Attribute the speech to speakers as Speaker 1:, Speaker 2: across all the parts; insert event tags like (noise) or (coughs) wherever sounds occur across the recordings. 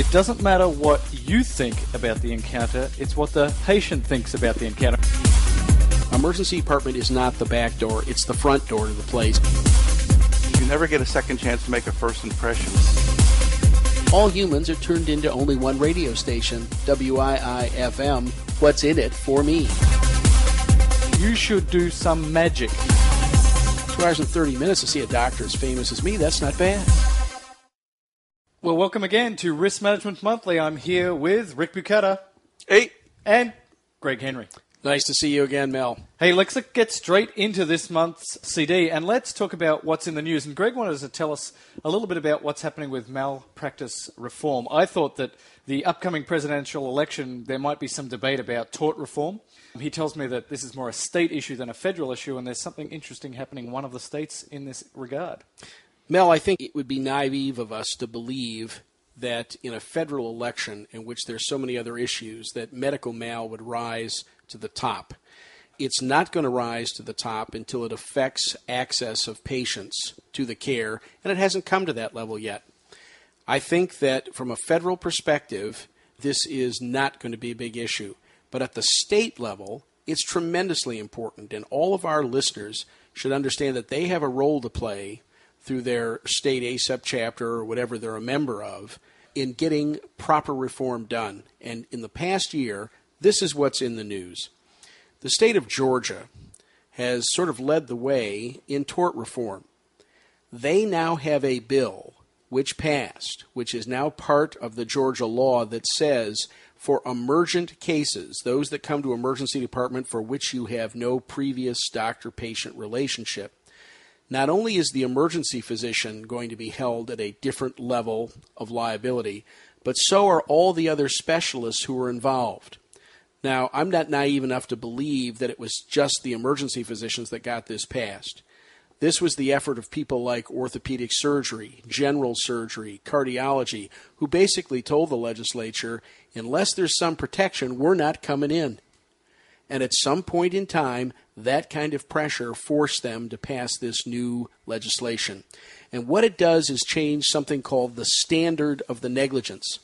Speaker 1: It doesn't matter what you think about the encounter, it's what the patient thinks about the encounter.
Speaker 2: Emergency department is not the back door, it's the front door to the place.
Speaker 3: You never get a second chance to make a first impression.
Speaker 2: All humans are turned into only one radio station, WII-FM. What's in it for me?
Speaker 1: You should do some magic.
Speaker 2: Two hours and 30 minutes to see a doctor as famous as me, that's not bad.
Speaker 1: Well, welcome again to Risk Management Monthly. I'm here with Rick Bukata.
Speaker 3: Hey.
Speaker 1: And Greg Henry.
Speaker 2: Nice to see you again, Mel.
Speaker 1: Hey, let's get straight into this month's CD and let's talk about what's in the news. And Greg wanted to tell us a little bit about what's happening with malpractice reform. I thought that the upcoming presidential election, there might be some debate about tort reform. He tells me that this is more a state issue than a federal issue, and there's something interesting happening in one of the states in this regard.
Speaker 2: Mel, I think it would be naive of us to believe that in a federal election in which there's so many other issues that medical mal would rise to the top. It's not going to rise to the top until it affects access of patients to the care, and it hasn't come to that level yet. I think that from a federal perspective, this is not going to be a big issue. But at the state level, it's tremendously important, and all of our listeners should understand that they have a role to play through their state ACEP chapter or whatever they're a member of in getting proper reform done. And in the past year, this is what's in the news. The state of Georgia has sort of led the way in tort reform. They now have a bill which passed, which is now part of the Georgia law that says for emergent cases, those that come to emergency department for which you have no previous doctor patient relationship, not only is the emergency physician going to be held at a different level of liability, but so are all the other specialists who are involved. Now, I'm not naive enough to believe that it was just the emergency physicians that got this passed. This was the effort of people like orthopedic surgery, general surgery, cardiology, who basically told the legislature unless there's some protection, we're not coming in. And at some point in time, that kind of pressure forced them to pass this new legislation. And what it does is change something called the standard of the negligence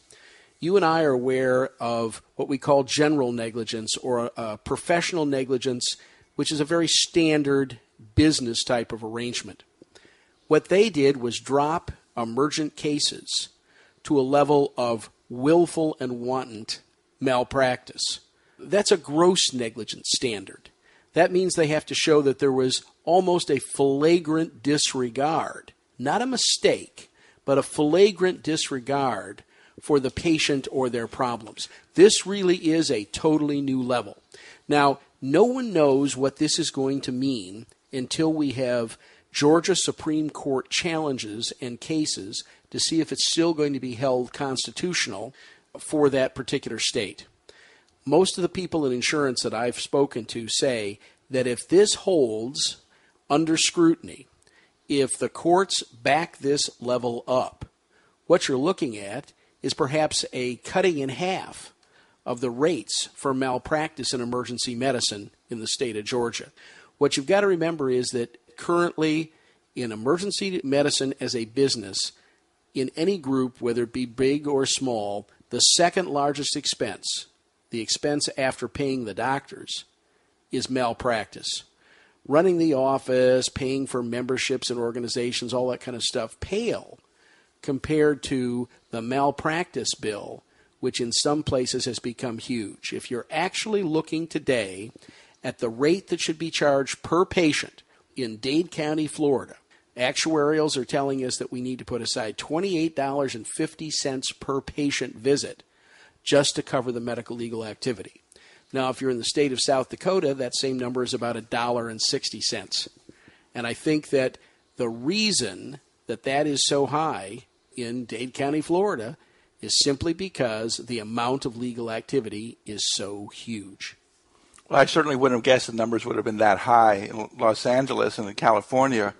Speaker 2: you and I are aware of what we call general negligence or a professional negligence, which is a very standard business type of arrangement. What they did was drop emergent cases to a level of willful and wanton malpractice. That's a gross negligence standard. That means they have to show that there was almost a flagrant disregard, not a mistake, but a flagrant disregard for the patient or their problems. This really is a totally new level. Now, no one knows what this is going to mean until we have Georgia Supreme Court challenges and cases to see if it's still going to be held constitutional for that particular state. Most of the people in insurance that I've spoken to say that if this holds under scrutiny, if the courts back this level up, what you're looking at is perhaps a cutting in half of the rates for malpractice in emergency medicine in the state of Georgia. What you've got to remember is that currently in emergency medicine as a business, in any group, whether it be big or small, the second largest expense, the expense after paying the doctors, is malpractice. Running the office, paying for memberships and organizations, all that kind of stuff pale compared to the malpractice bill, which in some places has become huge. If you're actually looking today at the rate that should be charged per patient in Dade County, Florida, actuarials are telling us that we need to put aside $28.50 per patient visit just to cover the medical legal activity. Now, if you're in the state of South Dakota, that same number is about $1.60. And I think that the reason that that is so high in Dade County, Florida, is simply because the amount of legal activity is so huge.
Speaker 3: Well, I certainly wouldn't have guessed the numbers would have been that high in Los Angeles and in California.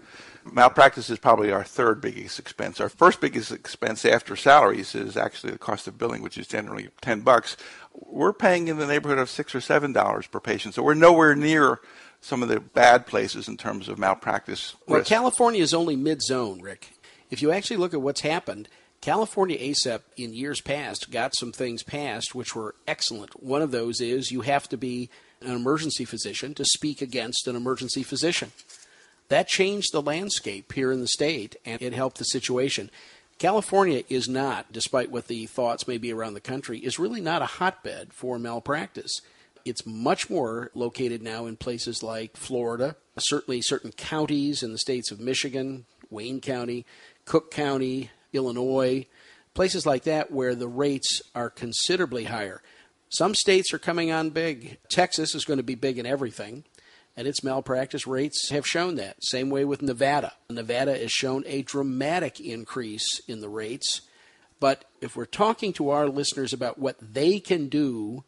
Speaker 3: Malpractice is probably our third biggest expense. Our first biggest expense after salaries is actually the cost of billing, which is generally ten bucks. We're paying in the neighborhood of six or seven dollars per patient, so we're nowhere near some of the bad places in terms of malpractice.
Speaker 2: Well. California is only mid-zone, Rick if you actually look at what's happened, California ACEP in years past got some things passed which were excellent. One of those is you have to be an emergency physician to speak against an emergency physician. That changed the landscape here in the state and it helped the situation. California is not, despite what the thoughts may be around the country, is really not a hotbed for malpractice. It's much more located now in places like Florida, certainly certain counties in the states of Michigan, Wayne County, Cook County, Illinois, places like that where the rates are considerably higher. Some states are coming on big. Texas is going to be big in everything and its malpractice rates have shown that. Same way with Nevada. Nevada has shown a dramatic increase in the rates. But if we're talking to our listeners about what they can do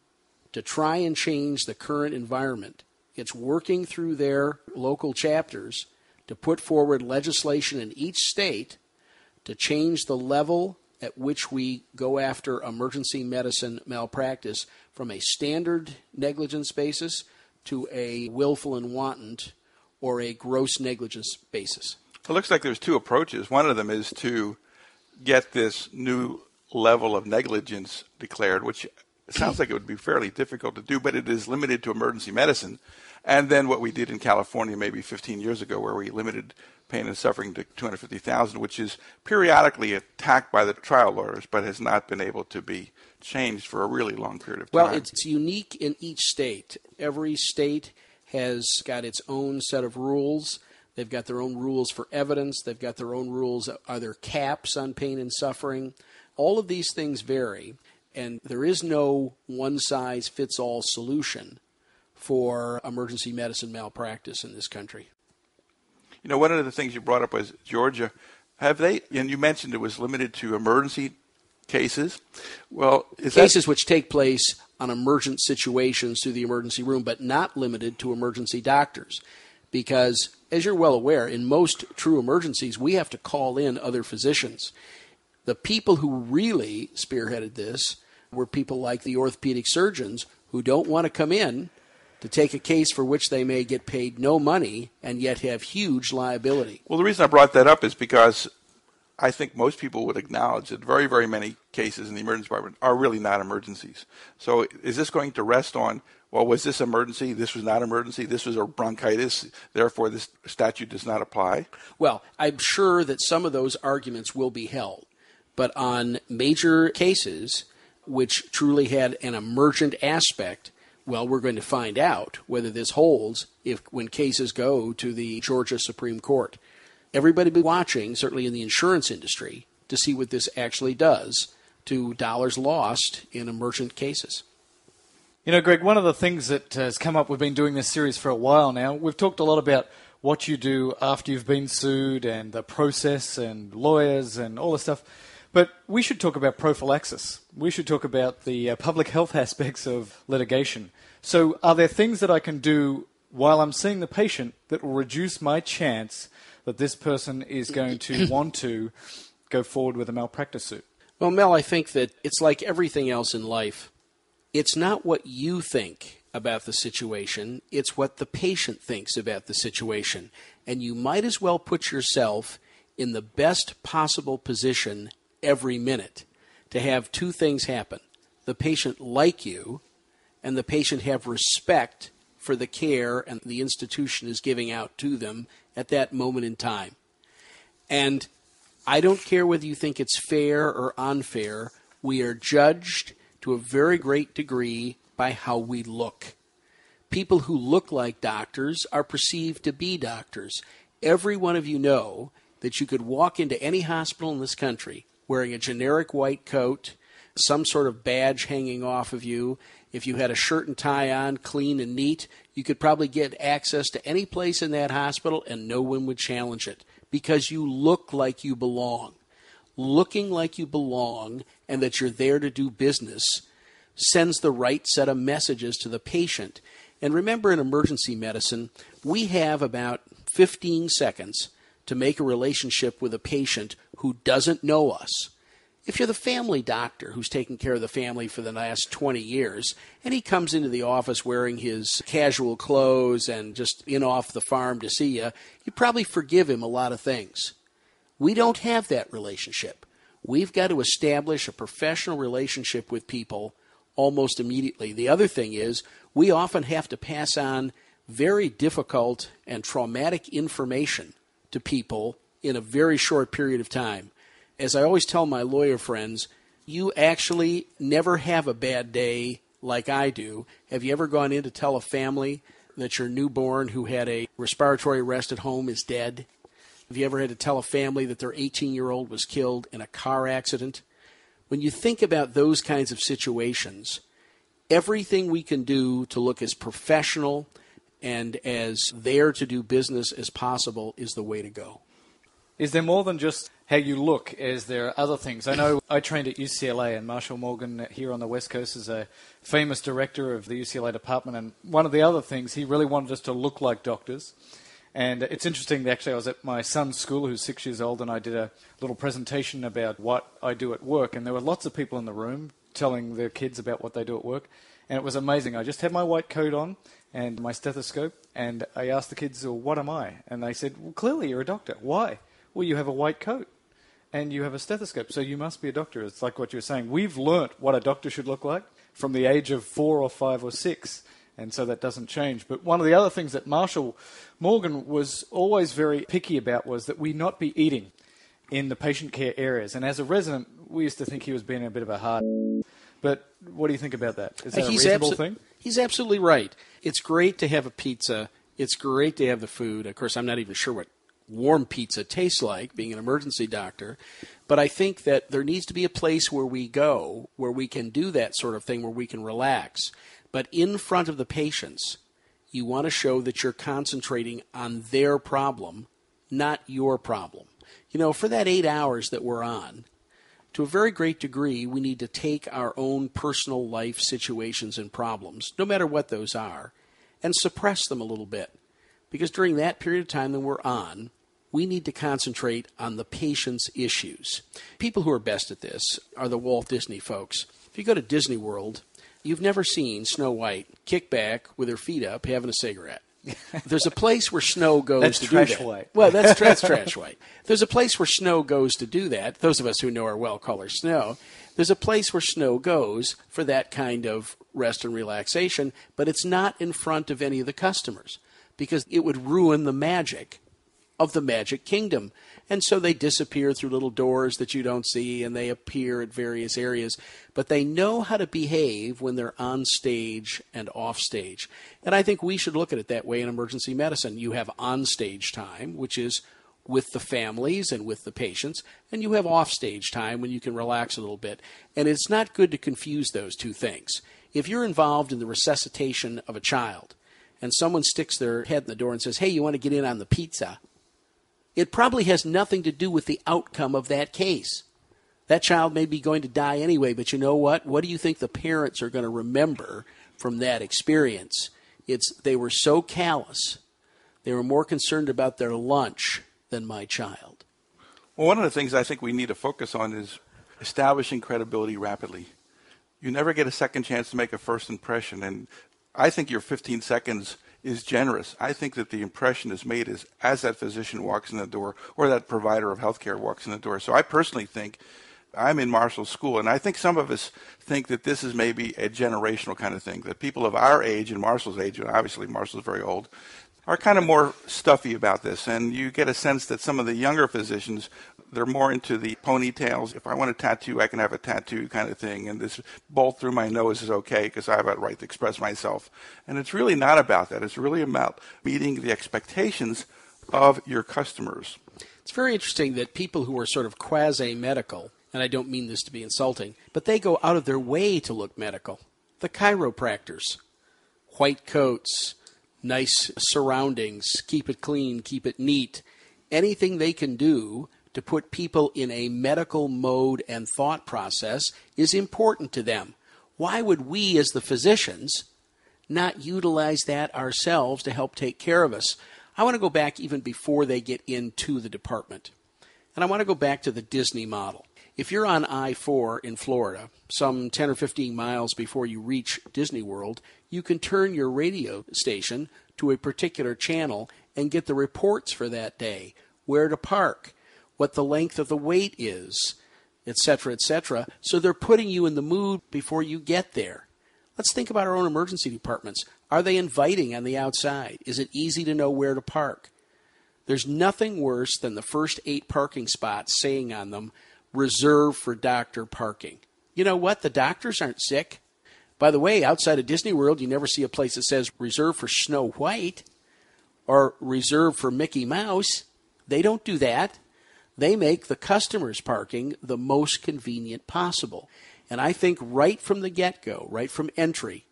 Speaker 2: to try and change the current environment, it's working through their local chapters to put forward legislation in each state to change the level at which we go after emergency medicine malpractice from a standard negligence basis to a willful and wanton or a gross negligence basis?
Speaker 3: It looks like there's two approaches. One of them is to get this new level of negligence declared, which sounds like it would be fairly difficult to do, but it is limited to emergency medicine. And then what we did in California maybe 15 years ago, where we limited pain and suffering to 250,000, which is periodically attacked by the trial lawyers, but has not been able to be changed for a really long period of
Speaker 2: time. Well, it's unique in each state. Every state has got its own set of rules. They've got their own rules for evidence. They've got their own rules. Are there caps on pain and suffering? All of these things vary, and there is no one size fits all solution for emergency medicine malpractice in this country.
Speaker 3: You know, one of the things you brought up was Georgia. Have they, and you mentioned it was limited to emergency cases. Well,
Speaker 2: cases that... which take place on emergent situations through the emergency room, but not limited to emergency doctors. Because, as you're well aware, in most true emergencies, we have to call in other physicians. The people who really spearheaded this were people like the orthopedic surgeons who don't want to come in to take a case for which they may get paid no money and yet have huge liability.
Speaker 3: Well, the reason I brought that up is because I think most people would acknowledge that very, very many cases in the emergency department are really not emergencies. So is this going to rest on, well, was this emergency? This was not emergency. This was a bronchitis. Therefore, this statute does not apply?
Speaker 2: Well, I'm sure that some of those arguments will be held. But on major cases which truly had an emergent aspect, well, we're going to find out whether this holds if when cases go to the Georgia Supreme Court everybody be watching, certainly in the insurance industry, to see what this actually does to dollars lost in emergent cases.
Speaker 1: You know, Greg, one of the things that has come up, we've been doing this series for a while now. We've talked a lot about what you do after you've been sued and the process and lawyers and all this stuff. But we should talk about prophylaxis. We should talk about the uh, public health (laughs) aspects of litigation. So, are there things that I can do while I'm seeing the patient that will reduce my chance that this person is going to (coughs) want to go forward with a malpractice suit?
Speaker 2: Well, Mel, I think that it's like everything else in life. It's not what you think about the situation, it's what the patient thinks about the situation. And you might as well put yourself in the best possible position every minute to have two things happen the patient like you, and the patient have respect for the care and the institution is giving out to them at that moment in time. And I don't care whether you think it's fair or unfair, we are judged to a very great degree by how we look. People who look like doctors are perceived to be doctors. Every one of you know that you could walk into any hospital in this country wearing a generic white coat, some sort of badge hanging off of you, if you had a shirt and tie on, clean and neat, you could probably get access to any place in that hospital and no one would challenge it because you look like you belong. Looking like you belong and that you're there to do business sends the right set of messages to the patient. And remember, in emergency medicine, we have about 15 seconds to make a relationship with a patient who doesn't know us if you're the family doctor who's taken care of the family for the last 20 years, and he comes into the office wearing his casual clothes and just in off the farm to see you, you probably forgive him a lot of things. We don't have that relationship. We've got to establish a professional relationship with people almost immediately. The other thing is, we often have to pass on very difficult and traumatic information to people in a very short period of time. As I always tell my lawyer friends, you actually never have a bad day like I do. Have you ever gone in to tell a family that your newborn who had a respiratory arrest at home is dead? Have you ever had to tell a family that their 18 year old was killed in a car accident? When you think about those kinds of situations, everything we can do to look as professional and as there to do business as possible is the way to go.
Speaker 1: Is there more than just how you look? as there are other things? I know I trained at UCLA, and Marshall Morgan here on the West Coast is a famous director of the UCLA department. And one of the other things, he really wanted us to look like doctors. And it's interesting, actually, I was at my son's school, who's six years old, and I did a little presentation about what I do at work. And there were lots of people in the room telling their kids about what they do at work. And it was amazing. I just had my white coat on and my stethoscope, and I asked the kids, well, What am I? And they said, Well, clearly you're a doctor. Why? Well, you have a white coat and you have a stethoscope, so you must be a doctor. It's like what you were saying. We've learnt what a doctor should look like from the age of four or five or six, and so that doesn't change. But one of the other things that Marshall Morgan was always very picky about was that we not be eating in the patient care areas. And as a resident, we used to think he was being a bit of a hard. (laughs) But what do you think about that? Is that
Speaker 2: he's
Speaker 1: a reasonable
Speaker 2: abso-
Speaker 1: thing?
Speaker 2: He's absolutely right. It's great to have a pizza. It's great to have the food. Of course, I'm not even sure what warm pizza tastes like, being an emergency doctor. But I think that there needs to be a place where we go where we can do that sort of thing, where we can relax. But in front of the patients, you want to show that you're concentrating on their problem, not your problem. You know, for that eight hours that we're on, to a very great degree, we need to take our own personal life situations and problems, no matter what those are, and suppress them a little bit. Because during that period of time that we're on, we need to concentrate on the patient's issues. People who are best at this are the Walt Disney folks. If you go to Disney World, you've never seen Snow White kick back with her feet up having a cigarette. (laughs) There's a place where Snow goes
Speaker 1: That's
Speaker 2: to
Speaker 1: trash
Speaker 2: do that.
Speaker 1: white.
Speaker 2: Well, that's, that's (laughs) trash white. There's a place where Snow goes to do that. Those of us who know her well call her Snow. There's a place where Snow goes for that kind of rest and relaxation, but it's not in front of any of the customers because it would ruin the magic of the Magic Kingdom. And so they disappear through little doors that you don't see and they appear at various areas. But they know how to behave when they're on stage and off stage. And I think we should look at it that way in emergency medicine. You have on stage time, which is with the families and with the patients, and you have off stage time when you can relax a little bit. And it's not good to confuse those two things. If you're involved in the resuscitation of a child, and someone sticks their head in the door and says, Hey, you want to get in on the pizza? It probably has nothing to do with the outcome of that case. That child may be going to die anyway, but you know what? What do you think the parents are going to remember from that experience? It's they were so callous. They were more concerned about their lunch than my child.
Speaker 3: Well, one of the things I think we need to focus on is establishing credibility rapidly. You never get a second chance to make a first impression, and I think your 15 seconds is generous. I think that the impression is made as, as that physician walks in the door or that provider of healthcare walks in the door. So I personally think I'm in Marshall's school, and I think some of us think that this is maybe a generational kind of thing, that people of our age and Marshall's age, and obviously Marshall's very old, are kind of more stuffy about this. And you get a sense that some of the younger physicians, they're more into the ponytails. If I want a tattoo, I can have a tattoo kind of thing. And this bolt through my nose is okay because I have a right to express myself. And it's really not about that. It's really about meeting the expectations of your customers.
Speaker 2: It's very interesting that people who are sort of quasi medical, and I don't mean this to be insulting, but they go out of their way to look medical. The chiropractors, white coats, nice surroundings, keep it clean, keep it neat. Anything they can do to put people in a medical mode and thought process is important to them. Why would we, as the physicians, not utilize that ourselves to help take care of us? I want to go back even before they get into the department. And I want to go back to the Disney model. If you're on I 4 in Florida, some 10 or 15 miles before you reach Disney World, you can turn your radio station to a particular channel and get the reports for that day, where to park, what the length of the wait is, etc., etc. So they're putting you in the mood before you get there. Let's think about our own emergency departments. Are they inviting on the outside? Is it easy to know where to park? There's nothing worse than the first eight parking spots saying on them, reserved for doctor parking. You know what? The doctors aren't sick. By the way, outside of Disney World, you never see a place that says reserved for Snow White or reserved for Mickey Mouse. They don't do that. They make the customer's parking the most convenient possible. And I think right from the get go, right from entry,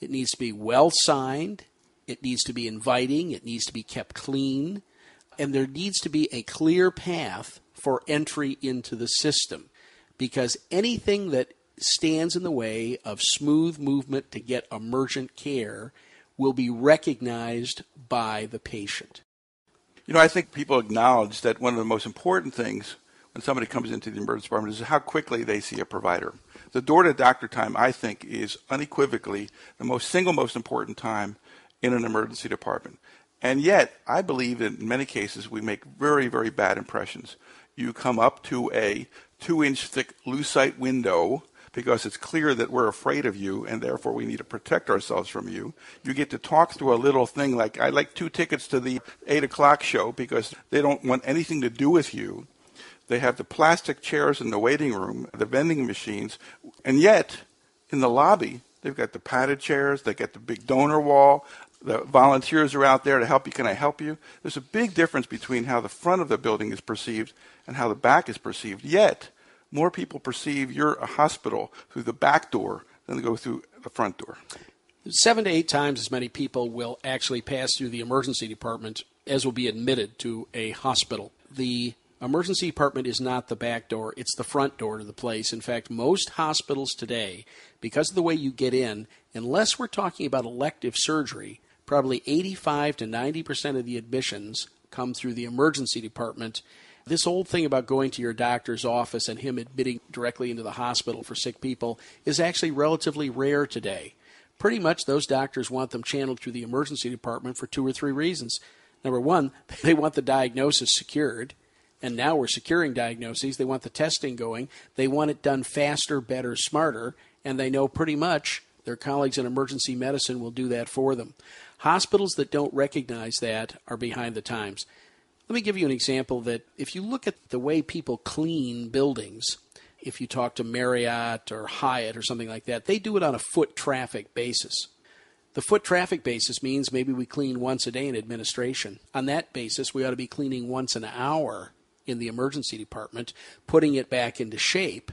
Speaker 2: it needs to be well signed, it needs to be inviting, it needs to be kept clean, and there needs to be a clear path for entry into the system. Because anything that stands in the way of smooth movement to get emergent care will be recognized by the patient.
Speaker 3: You know, I think people acknowledge that one of the most important things when somebody comes into the emergency department is how quickly they see a provider. The door to doctor time, I think, is unequivocally the most single most important time in an emergency department. And yet, I believe that in many cases we make very, very bad impressions. You come up to a two inch thick lucite window because it's clear that we're afraid of you and therefore we need to protect ourselves from you. You get to talk through a little thing like, I like two tickets to the eight o'clock show because they don't want anything to do with you. They have the plastic chairs in the waiting room, the vending machines, and yet in the lobby, they've got the padded chairs, they've got the big donor wall, the volunteers are out there to help you. Can I help you? There's a big difference between how the front of the building is perceived and how the back is perceived. Yet, more people perceive you're a hospital through the back door than they go through the front door.
Speaker 2: Seven to eight times as many people will actually pass through the emergency department as will be admitted to a hospital. The emergency department is not the back door, it's the front door to the place. In fact, most hospitals today, because of the way you get in, unless we're talking about elective surgery, probably 85 to 90% of the admissions come through the emergency department. This old thing about going to your doctor's office and him admitting directly into the hospital for sick people is actually relatively rare today. Pretty much those doctors want them channeled through the emergency department for two or three reasons. Number one, (laughs) they want the diagnosis secured and now we're securing diagnoses. They want the testing going. They want it done faster, better, smarter, and they know pretty much their colleagues in emergency medicine will do that for them. Hospitals that don't recognize that are behind the times. Let me give you an example that if you look at the way people clean buildings, if you talk to Marriott or Hyatt or something like that, they do it on a foot traffic basis. The foot traffic basis means maybe we clean once a day in administration. On that basis, we ought to be cleaning once an hour in the emergency department, putting it back into shape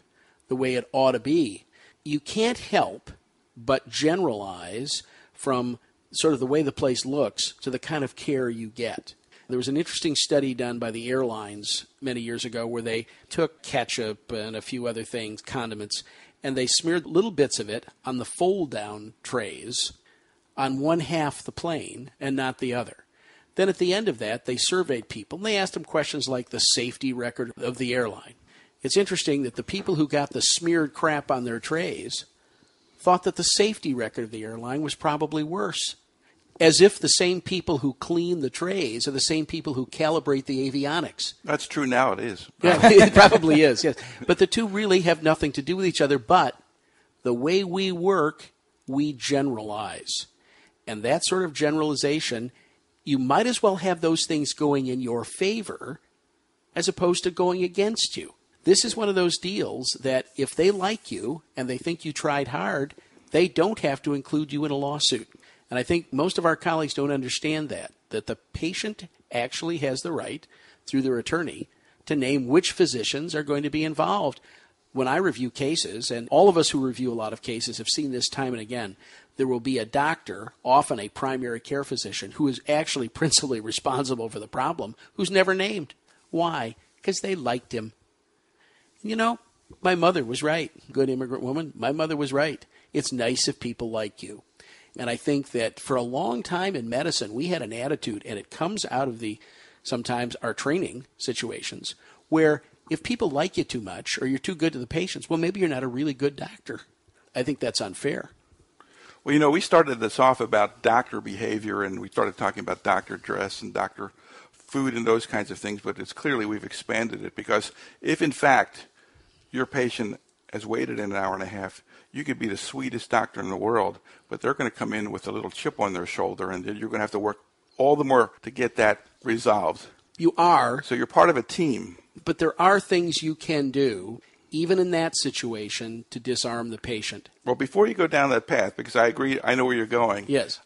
Speaker 2: the way it ought to be. You can't help but generalize from sort of the way the place looks to the kind of care you get. There was an interesting study done by the airlines many years ago where they took ketchup and a few other things, condiments, and they smeared little bits of it on the fold down trays on one half the plane and not the other. Then at the end of that, they surveyed people and they asked them questions like the safety record of the airline. It's interesting that the people who got the smeared crap on their trays thought that the safety record of the airline was probably worse. As if the same people who clean the trays are the same people who calibrate the avionics.
Speaker 3: That's true now, it is.
Speaker 2: yeah, (laughs) it probably is, yes. But the two really have nothing to do with each other, but the way we work, we generalize. And that sort of generalization you might as well have those things going in your favor as opposed to going against you. This is one of those deals that if they like you and they think you tried hard, they don't have to include you in a lawsuit. And I think most of our colleagues don't understand that, that the patient actually has the right, through their attorney, to name which physicians are going to be involved. When I review cases, and all of us who review a lot of cases have seen this time and again, there will be a doctor, often a primary care physician, who is actually (laughs) principally responsible for the problem, who's never named. Why? Because they liked him. You know, my mother was right. Good immigrant woman. My mother was right. It's nice if people like you. And I think that for a long time in medicine, we had an attitude, and it comes out of the sometimes our training situations, where if people like you too much or you're too good to the patients, well, maybe you're not a really good doctor. I think that's unfair.
Speaker 3: Well, you know, we started this off about doctor behavior, and we started talking about doctor dress and doctor food and those kinds of things. But it's clearly we've expanded it because if, in fact, your patient has waited an hour and a half, you could be the sweetest doctor in the world, but they're going to come in with a little chip on their shoulder, and you're going to have to work all the more to get that resolved.
Speaker 2: You are.
Speaker 3: So you're part of a team.
Speaker 2: But there are things you can do, even in that situation, to disarm the patient.
Speaker 3: Well, before you go down that path, because I agree, I know where you're going.
Speaker 2: Yes.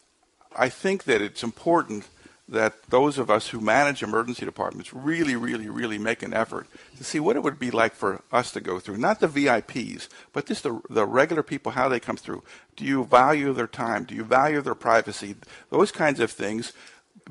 Speaker 3: I think that it's important that those of us who manage emergency departments really, really, really make an effort to see what it would be like for us to go through. Not the VIPs, but just the, the regular people, how they come through. Do you value their time? Do you value their privacy? Those kinds of things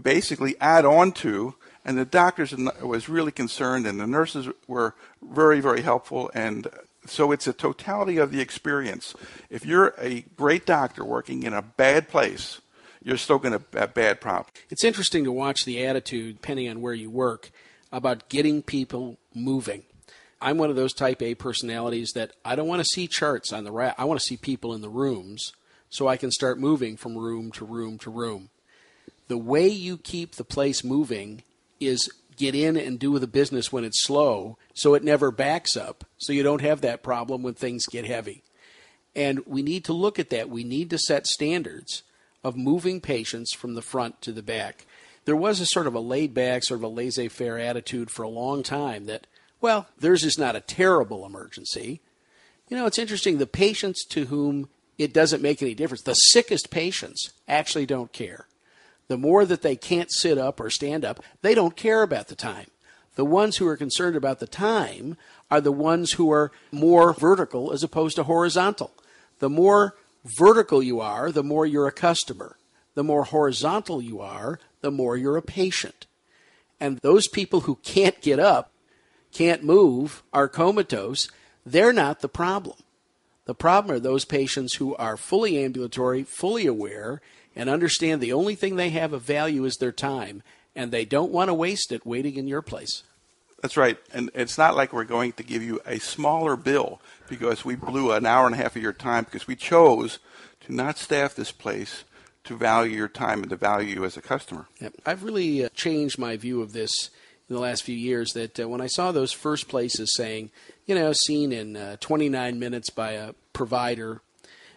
Speaker 3: basically add on to, and the doctors was really concerned, and the nurses were very, very helpful, and so it's a totality of the experience. If you're a great doctor working in a bad place, you're still going to have bad problems.
Speaker 2: It's interesting to watch the attitude, depending on where you work, about getting people moving. I'm one of those type A personalities that I don't want to see charts on the rack. I want to see people in the rooms so I can start moving from room to room to room. The way you keep the place moving is get in and do the business when it's slow so it never backs up so you don't have that problem when things get heavy. And we need to look at that. We need to set standards of moving patients from the front to the back. There was a sort of a laid back, sort of a laissez faire attitude for a long time that, well, theirs is not a terrible emergency. You know, it's interesting. The patients to whom it doesn't make any difference, the sickest patients actually don't care. The more that they can't sit up or stand up, they don't care about the time. The ones who are concerned about the time are the ones who are more vertical as opposed to horizontal. The more vertical you are, the more you're a customer. The more horizontal you are, the more you're a patient. And those people who can't get up, can't move, are comatose, they're not the problem. The problem are those patients who are fully ambulatory, fully aware, and understand the only thing they have of value is their time, and they don't want to waste it waiting in your place.
Speaker 3: That's right. And it's not like we're going to give you a smaller bill because we blew an hour and a half of your time because we chose to not staff this place to value your time and to value you as a customer.
Speaker 2: Yep. I've really uh, changed my view of this in the last few years that uh, when I saw those first places saying, you know, seen in uh, 29 minutes by a provider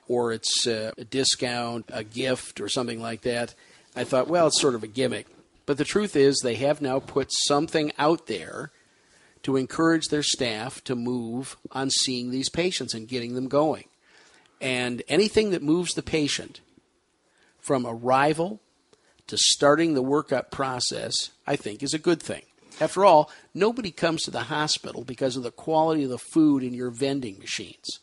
Speaker 2: or it's uh, a discount, a gift, or something like that, I thought, well, it's sort of a gimmick. But the truth is, they have now put something out there to encourage their staff to move on seeing these patients and getting them going. And anything that moves the patient from arrival to starting the workup process, I think, is a good thing. After all, nobody comes to the hospital because of the quality of the food in your vending machines.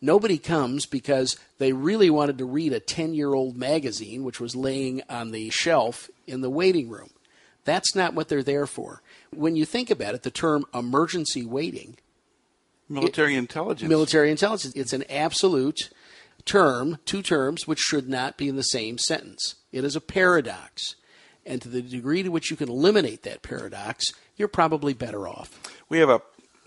Speaker 2: Nobody comes because they really wanted to read a 10 year old magazine which was laying on the shelf in the waiting room. That's not what they're there for. When you think about it, the term emergency waiting,
Speaker 3: military it, intelligence.
Speaker 2: Military intelligence. It's an absolute term, two terms, which should not be in the same sentence. It is a paradox. And to the degree to which you can eliminate that paradox, you're probably better off.
Speaker 3: We have a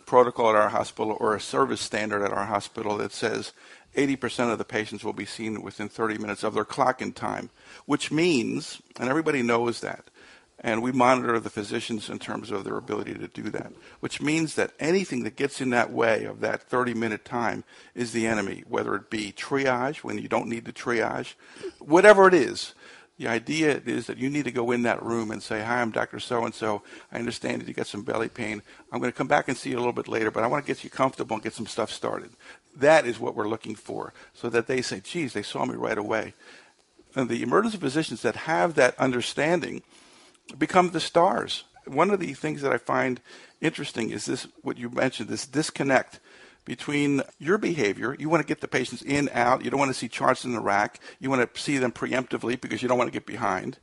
Speaker 3: protocol at our hospital or a service standard at our hospital that says 80% of the patients will be seen within 30 minutes of their clock in time, which means, and everybody knows that, and we monitor the physicians in terms of their ability to do that, which means that anything that gets in that way of that 30 minute time is the enemy, whether it be triage when you don't need to triage, whatever it is. The idea is that you need to go in that room and say, Hi, I'm Dr. So and so. I understand that you got some belly pain. I'm going to come back and see you a little bit later, but I want to get you comfortable and get some stuff started. That is what we're looking for, so that they say, Geez, they saw me right away. And the emergency physicians that have that understanding become the stars. One of the things that I find interesting is this what you mentioned, this disconnect between your behavior. You want to get the patients in, out. You don't want to see charts in the rack. You want to see them preemptively because you don't want to get behind.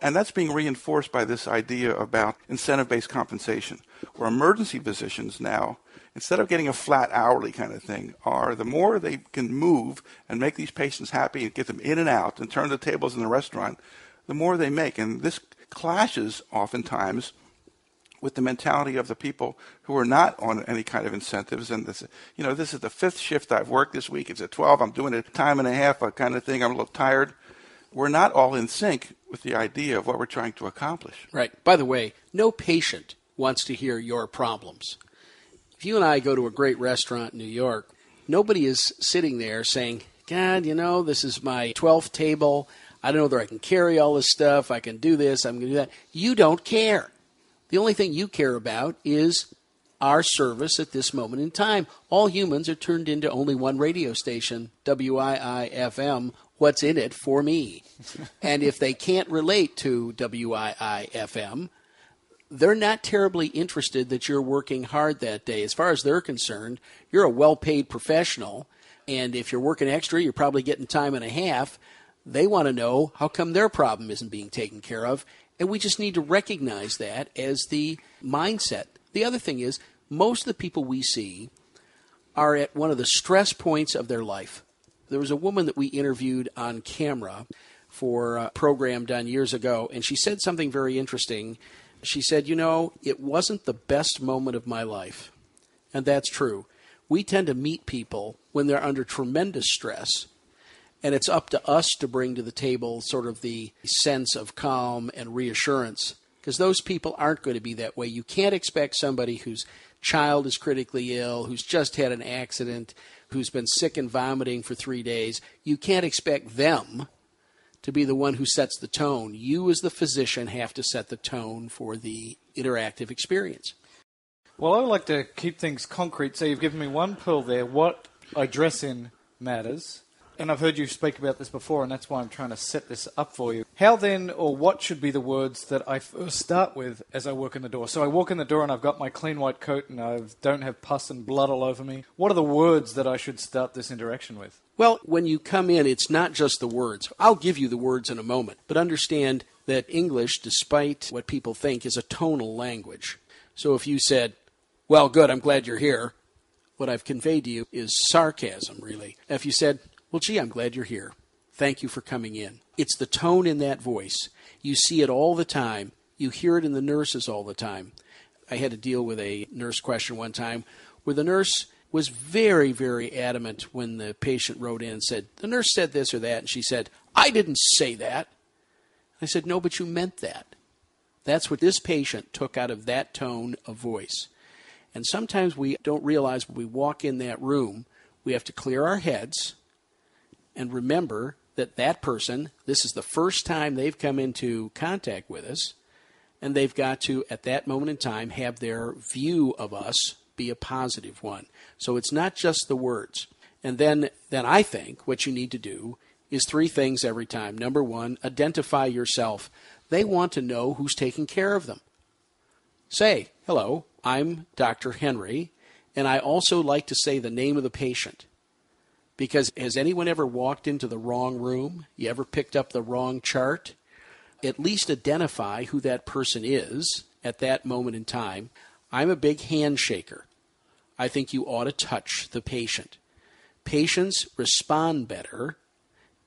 Speaker 3: And that's being reinforced by this idea about incentive based compensation, where emergency physicians now, instead of getting a flat hourly kind of thing, are the more they can move and make these patients happy and get them in and out and turn the tables in the restaurant, the more they make. And this clashes oftentimes with the mentality of the people who are not on any kind of incentives. And this, you know, this is the fifth shift I've worked this week. It's at 12. I'm doing a time and a half, a kind of thing. I'm a little tired. We're not all in sync with the idea of what we're trying to accomplish.
Speaker 2: Right. By the way, no patient wants to hear your problems. If you and I go to a great restaurant in New York, nobody is sitting there saying, God, you know, this is my 12th table. I don't know whether I can carry all this stuff. I can do this. I'm going to do that. You don't care. The only thing you care about is our service at this moment in time. All humans are turned into only one radio station, WIIFM. What's in it for me? (laughs) and if they can't relate to WIIFM, they're not terribly interested that you're working hard that day. As far as they're concerned, you're a well paid professional. And if you're working extra, you're probably getting time and a half. They want to know how come their problem isn't being taken care of. And we just need to recognize that as the mindset. The other thing is, most of the people we see are at one of the stress points of their life. There was a woman that we interviewed on camera for a program done years ago, and she said something very interesting. She said, You know, it wasn't the best moment of my life. And that's true. We tend to meet people when they're under tremendous stress and it's up to us to bring to the table sort of the sense of calm and reassurance because those people aren't going to be that way. You can't expect somebody whose child is critically ill, who's just had an accident, who's been sick and vomiting for three days, you can't expect them to be the one who sets the tone. You, as the physician, have to set the tone for the interactive experience.
Speaker 1: Well, I would like to keep things concrete. So you've given me one pill there. What I dress in matters and I've heard you speak about this before, and that's why I'm trying to set this up for you. How then, or what should be the words that I first start with as I walk in the door? So I walk in the door and I've got my clean white coat and I don't have pus and blood all over me. What are the words that I should start this interaction with?
Speaker 2: Well, when you come in, it's not just the words. I'll give you the words in a moment, but understand that English, despite what people think, is a tonal language. So if you said, Well, good, I'm glad you're here, what I've conveyed to you is sarcasm, really. If you said, well, gee, I'm glad you're here. Thank you for coming in. It's the tone in that voice. You see it all the time. You hear it in the nurses all the time. I had to deal with a nurse question one time where the nurse was very, very adamant when the patient wrote in and said, The nurse said this or that. And she said, I didn't say that. I said, No, but you meant that. That's what this patient took out of that tone of voice. And sometimes we don't realize when we walk in that room, we have to clear our heads and remember that that person, this is the first time they've come into contact with us, and they've got to, at that moment in time, have their view of us be a positive one. So it's not just the words. And then, then I think what you need to do is three things every time. Number one, identify yourself. They want to know who's taking care of them. Say, hello, I'm Dr. Henry, and I also like to say the name of the patient. Because has anyone ever walked into the wrong room? You ever picked up the wrong chart? At least identify who that person is at that moment in time. I'm a big handshaker. I think you ought to touch the patient. Patients respond better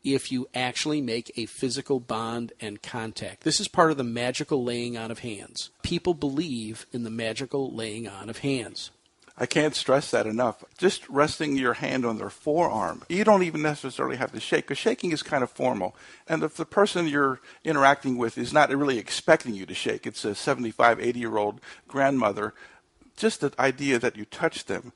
Speaker 2: if you actually make a physical bond and contact. This is part of the magical laying on of hands. People believe in the magical laying on of hands.
Speaker 3: I can't stress that enough. Just resting your hand on their forearm. You don't even necessarily have to shake, because shaking is kind of formal. And if the person you're interacting with is not really expecting you to shake, it's a 75, 80 year old grandmother, just the idea that you touch them.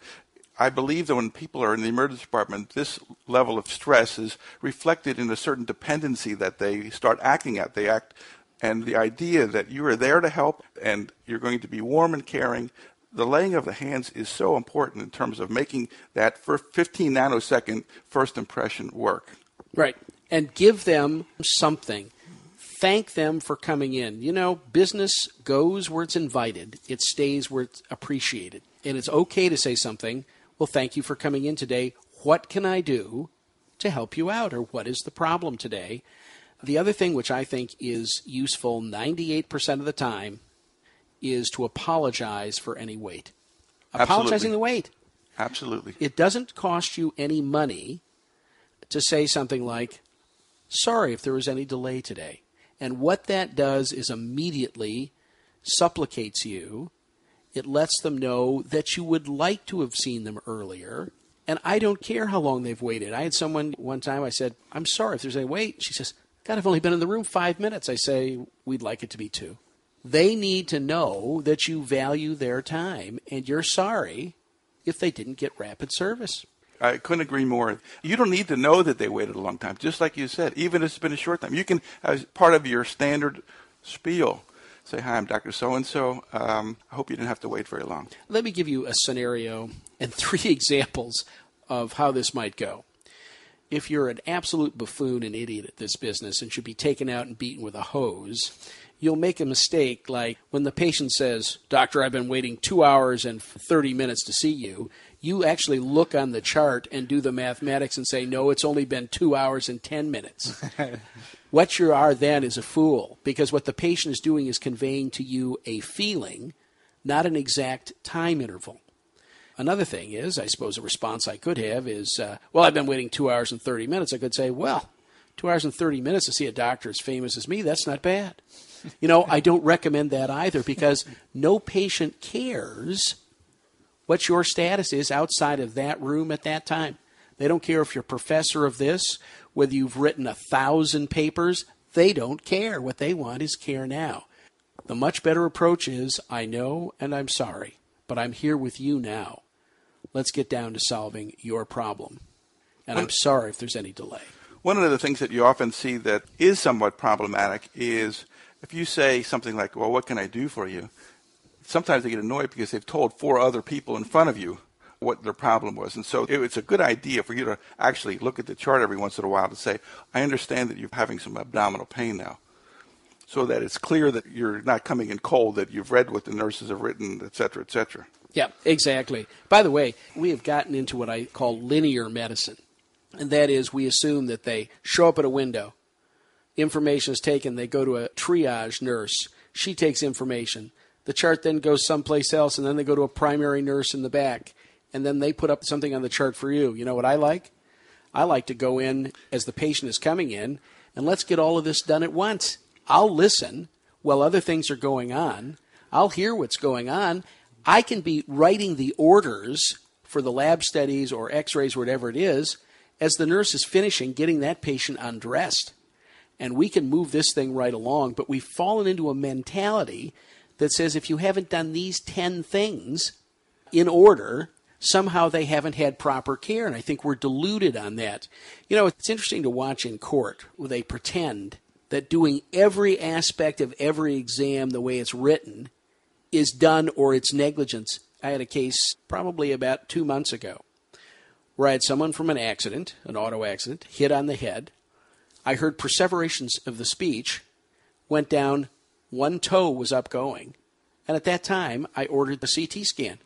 Speaker 3: I believe that when people are in the emergency department, this level of stress is reflected in a certain dependency that they start acting at. They act and the idea that you are there to help and you're going to be warm and caring the laying of the hands is so important in terms of making that 15 nanosecond first impression work.
Speaker 2: Right. And give them something. Thank them for coming in. You know, business goes where it's invited, it stays where it's appreciated. And it's okay to say something. Well, thank you for coming in today. What can I do to help you out? Or what is the problem today? The other thing which I think is useful 98% of the time is to apologize for any wait. Apologizing
Speaker 3: Absolutely.
Speaker 2: the wait.
Speaker 3: Absolutely.
Speaker 2: It doesn't cost you any money to say something like, sorry if there was any delay today. And what that does is immediately supplicates you. It lets them know that you would like to have seen them earlier. And I don't care how long they've waited. I had someone one time, I said, I'm sorry if there's any wait. She says, God, I've only been in the room five minutes. I say, we'd like it to be two. They need to know that you value their time and you're sorry if they didn't get rapid service.
Speaker 3: I couldn't agree more. You don't need to know that they waited a long time, just like you said, even if it's been a short time. You can, as part of your standard spiel, say, Hi, I'm Dr. So and so. Um, I hope you didn't have to wait very long.
Speaker 2: Let me give you a scenario and three (laughs) examples of how this might go. If you're an absolute buffoon and idiot at this business and should be taken out and beaten with a hose, you'll make a mistake like when the patient says, Doctor, I've been waiting two hours and 30 minutes to see you. You actually look on the chart and do the mathematics and say, No, it's only been two hours and 10 minutes. (laughs) what you are then is a fool because what the patient is doing is conveying to you a feeling, not an exact time interval. Another thing is, I suppose a response I could have is, uh, well, I've been waiting two hours and 30 minutes. I could say, well, two hours and 30 minutes to see a doctor as famous as me, that's not bad. You know, I don't recommend that either because no patient cares what your status is outside of that room at that time. They don't care if you're professor of this, whether you've written a thousand papers. They don't care. What they want is care now. The much better approach is I know and I'm sorry, but I'm here with you now. Let's get down to solving your problem. And I'm sorry if there's any delay.
Speaker 3: One of the things that you often see that is somewhat problematic is if you say something like, Well, what can I do for you? Sometimes they get annoyed because they've told four other people in front of you what their problem was. And so it's a good idea for you to actually look at the chart every once in a while to say, I understand that you're having some abdominal pain now. So that it's clear that you're not coming in cold, that you've read what the nurses have written, et cetera, et cetera.
Speaker 2: Yeah, exactly. By the way, we have gotten into what I call linear medicine. And that is, we assume that they show up at a window, information is taken, they go to a triage nurse, she takes information. The chart then goes someplace else, and then they go to a primary nurse in the back, and then they put up something on the chart for you. You know what I like? I like to go in as the patient is coming in, and let's get all of this done at once. I'll listen while other things are going on. I'll hear what's going on. I can be writing the orders for the lab studies or x rays, whatever it is, as the nurse is finishing getting that patient undressed. And we can move this thing right along, but we've fallen into a mentality that says if you haven't done these 10 things in order, somehow they haven't had proper care. And I think we're deluded on that. You know, it's interesting to watch in court where they pretend that doing every aspect of every exam the way it's written is done or it's negligence. I had a case probably about two months ago where I had someone from an accident, an auto accident, hit on the head. I heard perseverations of the speech, went down, one toe was up going, and at that time I ordered the CT scan.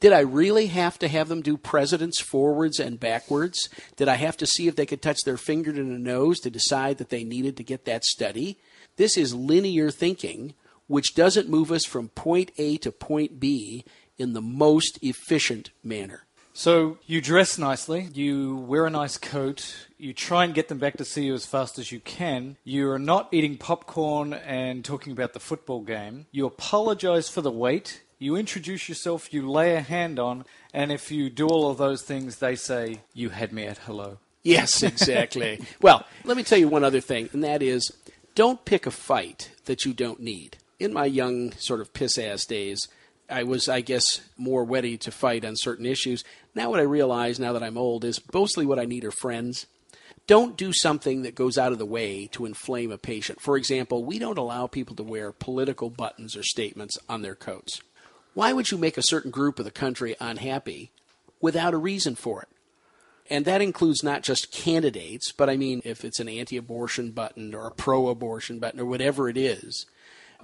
Speaker 2: Did I really have to have them do presidents forwards and backwards? Did I have to see if they could touch their finger to the nose to decide that they needed to get that study? This is linear thinking, which doesn't move us from point A to point B in the most efficient manner.
Speaker 1: So you dress nicely, you wear a nice coat, you try and get them back to see you as fast as you can. You are not eating popcorn and talking about the football game. You apologize for the wait. You introduce yourself, you lay a hand on, and if you do all of those things, they say, You had me at hello.
Speaker 2: Yes, (laughs) exactly. well, let me tell you one other thing, and that is don't pick a fight that you don't need. In my young, sort of piss ass days, I was, I guess, more ready to fight on certain issues. Now, what I realize now that I'm old is mostly what I need are friends. Don't do something that goes out of the way to inflame a patient. For example, we don't allow people to wear political buttons or statements on their coats. Why would you make a certain group of the country unhappy without a reason for it? And that includes not just candidates, but I mean, if it's an anti abortion button or a pro abortion button or whatever it is,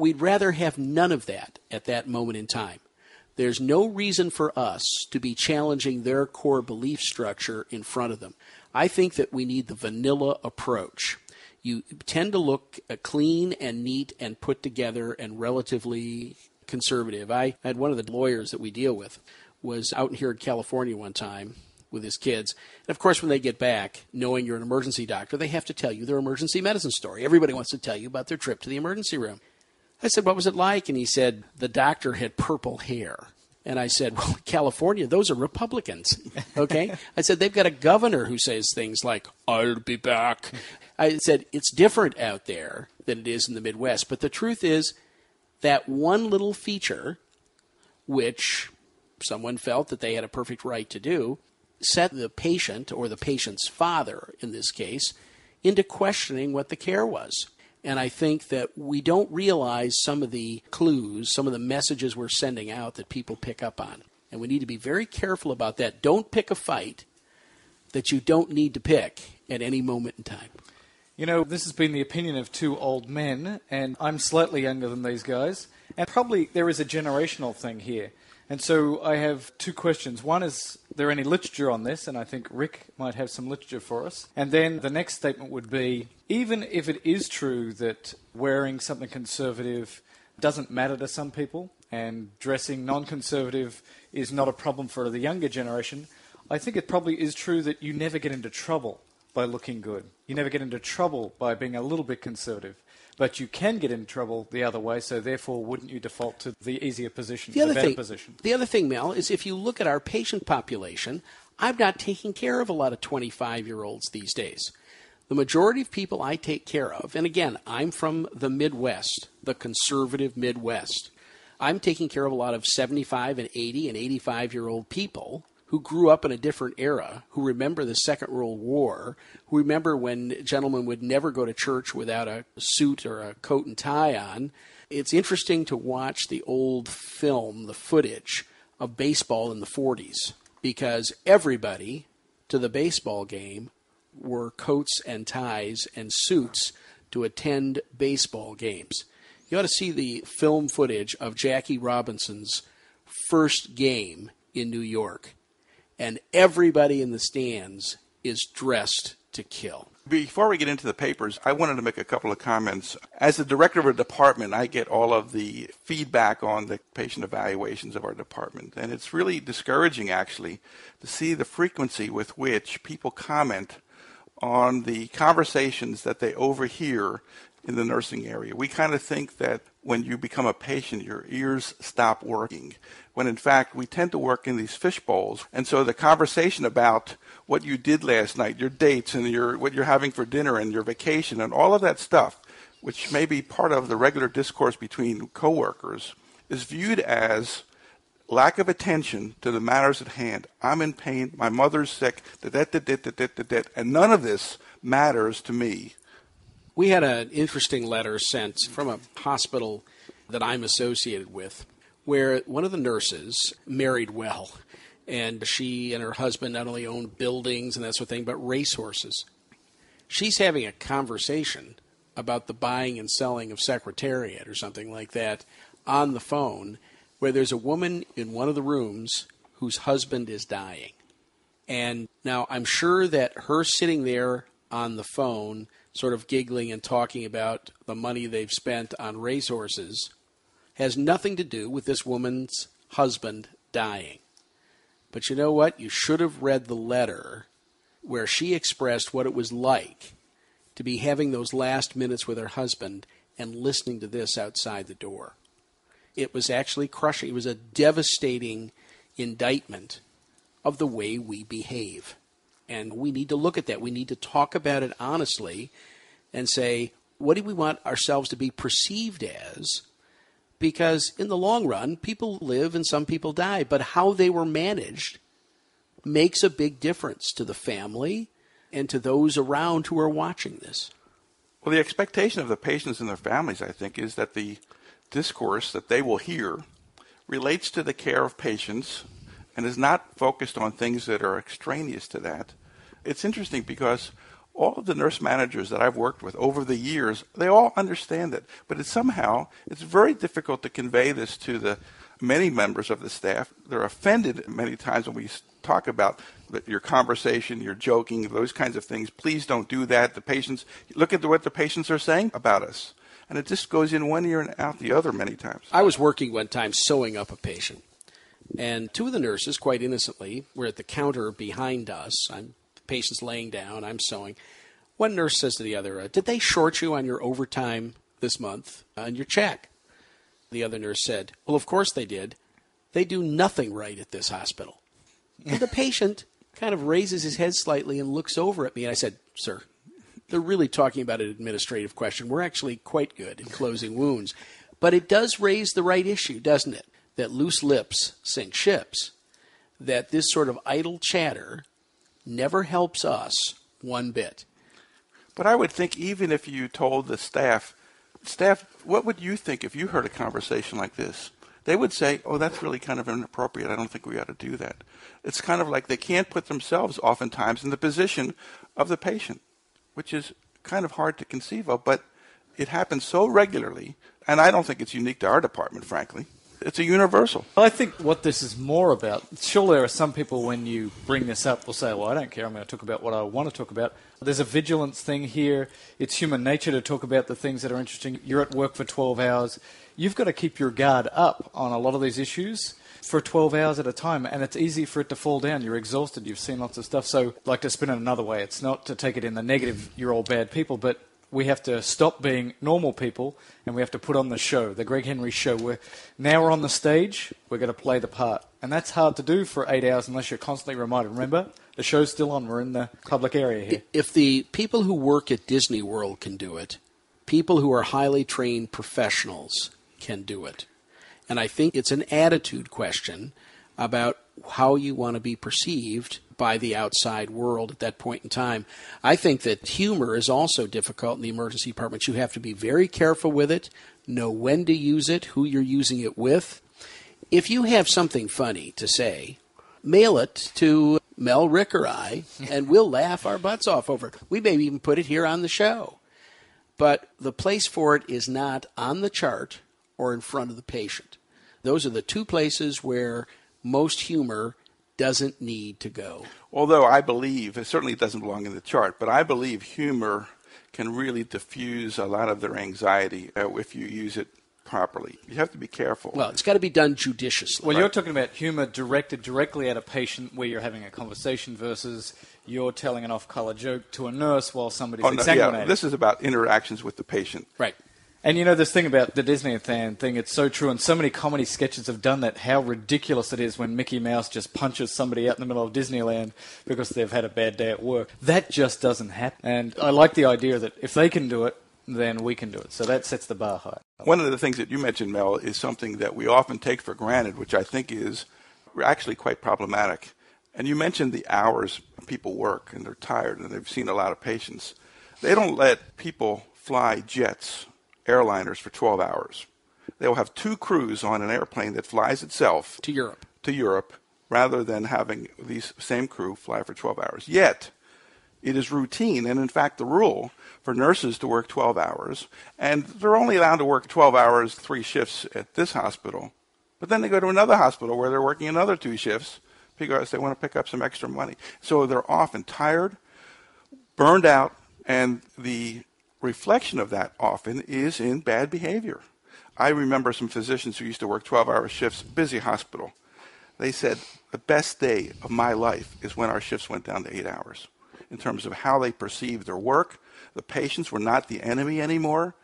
Speaker 2: we'd rather have none of that at that moment in time. There's no reason for us to be challenging their core belief structure in front of them. I think that we need the vanilla approach. You tend to look uh, clean and neat and put together and relatively conservative. I had one of the lawyers that we deal with was out here in California one time with his kids. And of course, when they get back, knowing you're an emergency doctor, they have to tell you their emergency medicine story. Everybody wants to tell you about their trip to the emergency room. I said, What was it like? And he said, The doctor had purple hair. And I said, Well, (laughs) California, those are Republicans. (laughs) Okay? I said, They've got a governor who says things like, I'll be back. I said, It's different out there than it is in the Midwest. But the truth is, that one little feature, which someone felt that they had a perfect right to do, set the patient, or the patient's father in this case, into questioning what the care was. And I think that we don't realize some of the clues, some of the messages we're sending out that people pick up on. And we need to be very careful about that. Don't pick a fight that you don't need to pick at any moment in time.
Speaker 1: You know, this has been the opinion of two old men, and I'm slightly younger than these guys. And probably there is a generational thing here. And so I have two questions. One is, there any literature on this? And I think Rick might have some literature for us. And then the next statement would be, even if it is true that wearing something conservative doesn't matter to some people, and dressing non-conservative is not a problem for the younger generation, I think it probably is true that you never get into trouble by looking good. You never get into trouble by being a little bit conservative. But you can get in trouble the other way, so therefore, wouldn't you default to the easier position,
Speaker 2: the, other
Speaker 1: better
Speaker 2: thing,
Speaker 1: position?
Speaker 2: The other thing, Mel, is if you look at our patient population, I'm not taking care of a lot of 25 year olds these days. The majority of people I take care of, and again, I'm from the Midwest, the conservative Midwest. I'm taking care of a lot of 75 and 80 and 85 year old people who grew up in a different era, who remember the Second World War, who remember when gentlemen would never go to church without a suit or a coat and tie on. It's interesting to watch the old film, the footage of baseball in the 40s, because everybody to the baseball game wore coats and ties and suits to attend baseball games. You ought to see the film footage of Jackie Robinson's first game in New York and everybody in the stands is dressed to kill.
Speaker 3: Before we get into the papers, I wanted to make a couple of comments. As the director of a department, I get all of the feedback on the patient evaluations of our department. And it's really discouraging, actually, to see the frequency with which people comment on the conversations that they overhear in the nursing area. We kind of think that when you become a patient, your ears stop working, when in fact we tend to work in these fish bowls. And so the conversation about what you did last night, your dates, and your what you're having for dinner, and your vacation, and all of that stuff, which may be part of the regular discourse between coworkers, is viewed as lack of attention to the matters at hand. I'm in pain. My mother's sick. And none of this matters to me.
Speaker 2: We had an interesting letter sent from a hospital that I'm associated with where one of the nurses married well. And she and her husband not only owned buildings and that sort of thing, but racehorses. She's having a conversation about the buying and selling of Secretariat or something like that on the phone, where there's a woman in one of the rooms whose husband is dying. And now I'm sure that her sitting there on the phone sort of giggling and talking about the money they've spent on racehorses has nothing to do with this woman's husband dying. But you know what? You should have read the letter where she expressed what it was like to be having those last minutes with her husband and listening to this outside the door. It was actually crushing. It was a devastating indictment of the way we behave. And we need to look at that. We need to talk about it honestly and say, what do we want ourselves to be perceived as? Because in the long run, people live and some people die, but how they were managed makes a big difference to the family and to those around who are watching this.
Speaker 3: Well, the expectation of the patients and their families, I think, is that the discourse that they will hear relates to the care of patients and is not focused on things that are extraneous to that. It's interesting because all of the nurse managers that I've worked with over the years, they all understand it. But it's somehow it's very difficult to convey this to the many members of the staff. They're offended many times when we talk about your conversation, your joking, those kinds of things. Please don't do that. The patients look at what the patients are saying about us. And it just goes in one ear and out the other many times.
Speaker 2: I was working one time sewing up a patient. And two of the nurses, quite innocently, were at the counter behind us. I'm patient's laying down, I'm sewing. One nurse says to the other, uh, Did they short you on your overtime this month on your check? The other nurse said, Well, of course they did. They do nothing right at this hospital. and the patient kind of raises his head slightly and looks over at me. And I said, Sir, they're really talking about an administrative question. We're actually quite good in closing wounds. But it does raise the right issue, doesn't it? that loose lips sink ships, that this sort of idle chatter never helps us one bit.
Speaker 3: But I would think even if you told the staff, staff, what would you think if you heard a conversation like this? They would say, oh, that's really kind of inappropriate. I don't think we ought to do that. It's kind of like they can't put themselves oftentimes in the position of the patient, which is kind of hard to conceive of, but it happens so regularly, and I don't think it's unique to our department, frankly. It's a universal.
Speaker 1: I think what this is more about, sure, there are some people when you bring this up will say, well, I don't care, I'm going to talk about what I want to talk about. There's a vigilance thing here. It's human nature to talk about the things that are interesting. You're at work for 12 hours. You've got to keep your guard up on a lot of these issues for 12 hours at a time, and it's easy for it to fall down. You're exhausted, you've seen lots of stuff. So, like to spin it another way, it's not to take it in the negative, you're all bad people, but we have to stop being normal people and we have to put on the show, the Greg Henry show. We're, now we're on the stage, we're going to play the part. And that's hard to do for eight hours unless you're constantly reminded. Remember, the show's still on, we're in the public area here.
Speaker 2: If the people who work at Disney World can do it, people who are highly trained professionals can do it. And I think it's an attitude question about how you want to be perceived by the outside world at that point in time. I think that humor is also difficult in the emergency department. You have to be very careful with it, know when to use it, who you're using it with. If you have something funny to say, mail it to Mel, Rick, or I, and we'll laugh our butts off over it. We may even put it here on the show. But the place for it is not on the chart or in front of the patient. Those are the two places where most humor doesn't need to go.
Speaker 3: Although I believe, it certainly doesn't belong in the chart, but I believe humor can really diffuse a lot of their anxiety uh, if you use it properly. You have to be careful.
Speaker 2: Well, it's got to be done judiciously.
Speaker 1: Well, right. you're talking about humor directed directly at a patient where you're having a conversation versus you're telling an off-color joke to a nurse while somebody's oh, no, examinating.
Speaker 3: Yeah, this is about interactions with the patient.
Speaker 2: Right.
Speaker 1: And you know this thing about the Disney Disneyland thing, it's so true, and so many comedy sketches have done that. How ridiculous it is when Mickey Mouse just punches somebody out in the middle of Disneyland because they've had a bad day at work. That just doesn't happen. And I like the idea that if they can do it, then we can do it. So that sets the bar high.
Speaker 3: One of the things that you mentioned, Mel, is something that we often take for granted, which I think is actually quite problematic. And you mentioned the hours people work and they're tired and they've seen a lot of patients. They don't let people fly jets airliners for 12 hours. They will have two crews on an airplane that flies itself
Speaker 2: to Europe.
Speaker 3: To Europe, rather than having these same crew fly for 12 hours. Yet, it is routine, and in fact, the rule for nurses to work 12 hours, and they're only allowed to work 12 hours, three shifts at this hospital. But then they go to another hospital where they're working another two shifts because they want to pick up some extra money. So they're often tired, burned out, and the reflection of that often is in bad behavior. I remember some physicians who used to work 12 hour shifts, busy hospital. They said, the best day of my life is when our shifts went down to eight hours in terms of how they perceived their work. The patients were not the enemy anymore.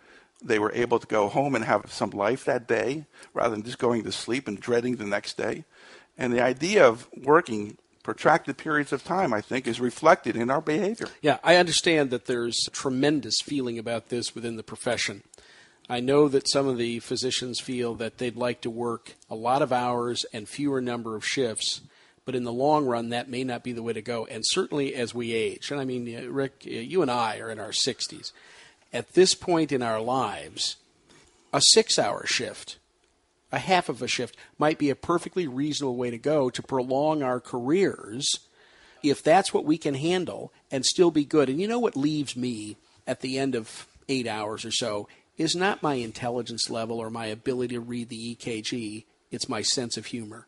Speaker 3: They were able to go home and have some life that day rather than just going to sleep and dreading the next day. And the idea of working protracted periods of time, I think, is reflected in our behavior.
Speaker 2: Yeah, I understand that there's tremendous feeling about this within the profession. I know that some of the physicians feel that they'd like to work a lot of hours and fewer number of shifts, but in the long run, that may not be the way to go. And certainly as we age, and I mean, uh, Rick, uh, you and I are in our 60s. At this point in our lives, a six hour shift a half of a shift might be a perfectly reasonable way to go to prolong our careers if that's what we can handle and still be good. And you know what leaves me at the end of eight hours or so is not my intelligence level or my ability to read the EKG, it's my sense of humor.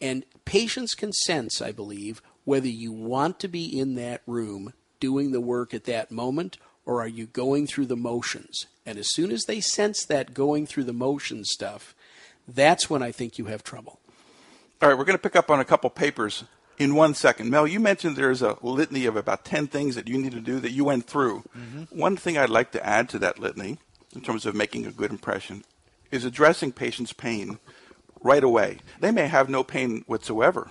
Speaker 2: And patients can sense, I believe, whether you want to be in that room doing the work at that moment or are you going through the motions? And as soon as they sense that going through the motions stuff, that's when I think you have trouble.
Speaker 3: All right, we're going to pick up on a couple papers in one second. Mel, you mentioned there's a litany of about 10 things that you need to do that you went through. Mm-hmm. One thing I'd like to add to that litany, in terms of making a good impression, is addressing patients' pain right away. They may have no pain whatsoever,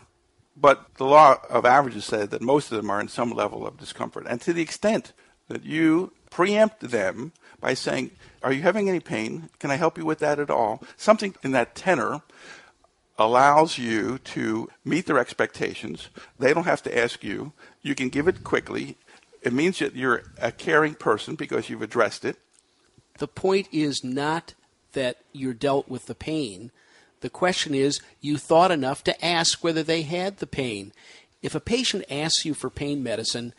Speaker 3: but the law of averages said that most of them are in some level of discomfort. And to the extent that you preempt them by saying, Are you having any pain? Can I help you with that at all? Something in that tenor allows you to meet their expectations. They don't have to ask you. You can give it quickly. It means that you're a caring person because you've addressed it.
Speaker 2: The point is not that you're dealt with the pain. The question is, you thought enough to ask whether they had the pain. If a patient asks you for pain medicine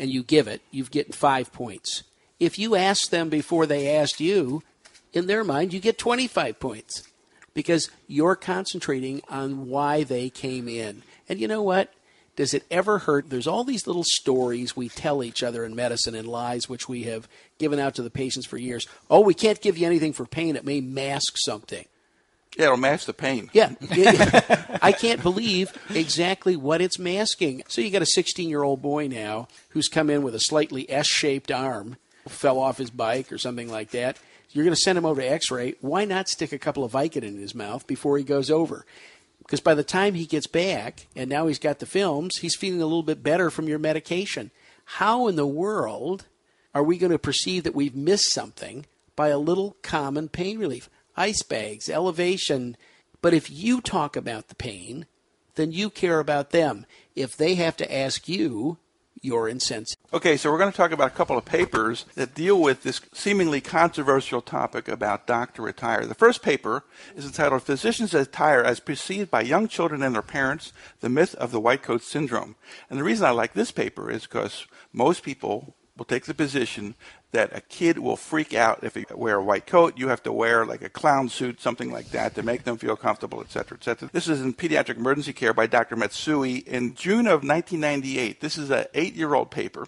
Speaker 2: and you give it, you've get five points. If you ask them before they asked you, in their mind, you get 25 points because you're concentrating on why they came in. And you know what? Does it ever hurt? There's all these little stories we tell each other in medicine and lies which we have given out to the patients for years. Oh, we can't give you anything for pain. It may mask something.
Speaker 3: Yeah, it'll mask the pain.
Speaker 2: Yeah. (laughs) I can't believe exactly what it's masking. So you got a 16 year old boy now who's come in with a slightly S shaped arm, fell off his bike or something like that. You're going to send him over to x ray. Why not stick a couple of Vicodin in his mouth before he goes over? Because by the time he gets back and now he's got the films, he's feeling a little bit better from your medication. How in the world are we going to perceive that we've missed something by a little common pain relief? Ice bags, elevation. But if you talk about the pain, then you care about them. If they have to ask you, you're insensitive.
Speaker 3: Okay, so we're going to talk about a couple of papers that deal with this seemingly controversial topic about doctor attire. The first paper is entitled Physicians' Attire as Perceived by Young Children and Their Parents The Myth of the White Coat Syndrome. And the reason I like this paper is because most people will take the position that a kid will freak out if he wear a white coat. You have to wear like a clown suit, something like that, to make them feel comfortable, etc., etc. This is in pediatric emergency care by Dr. Matsui in June of 1998. This is an eight-year-old paper.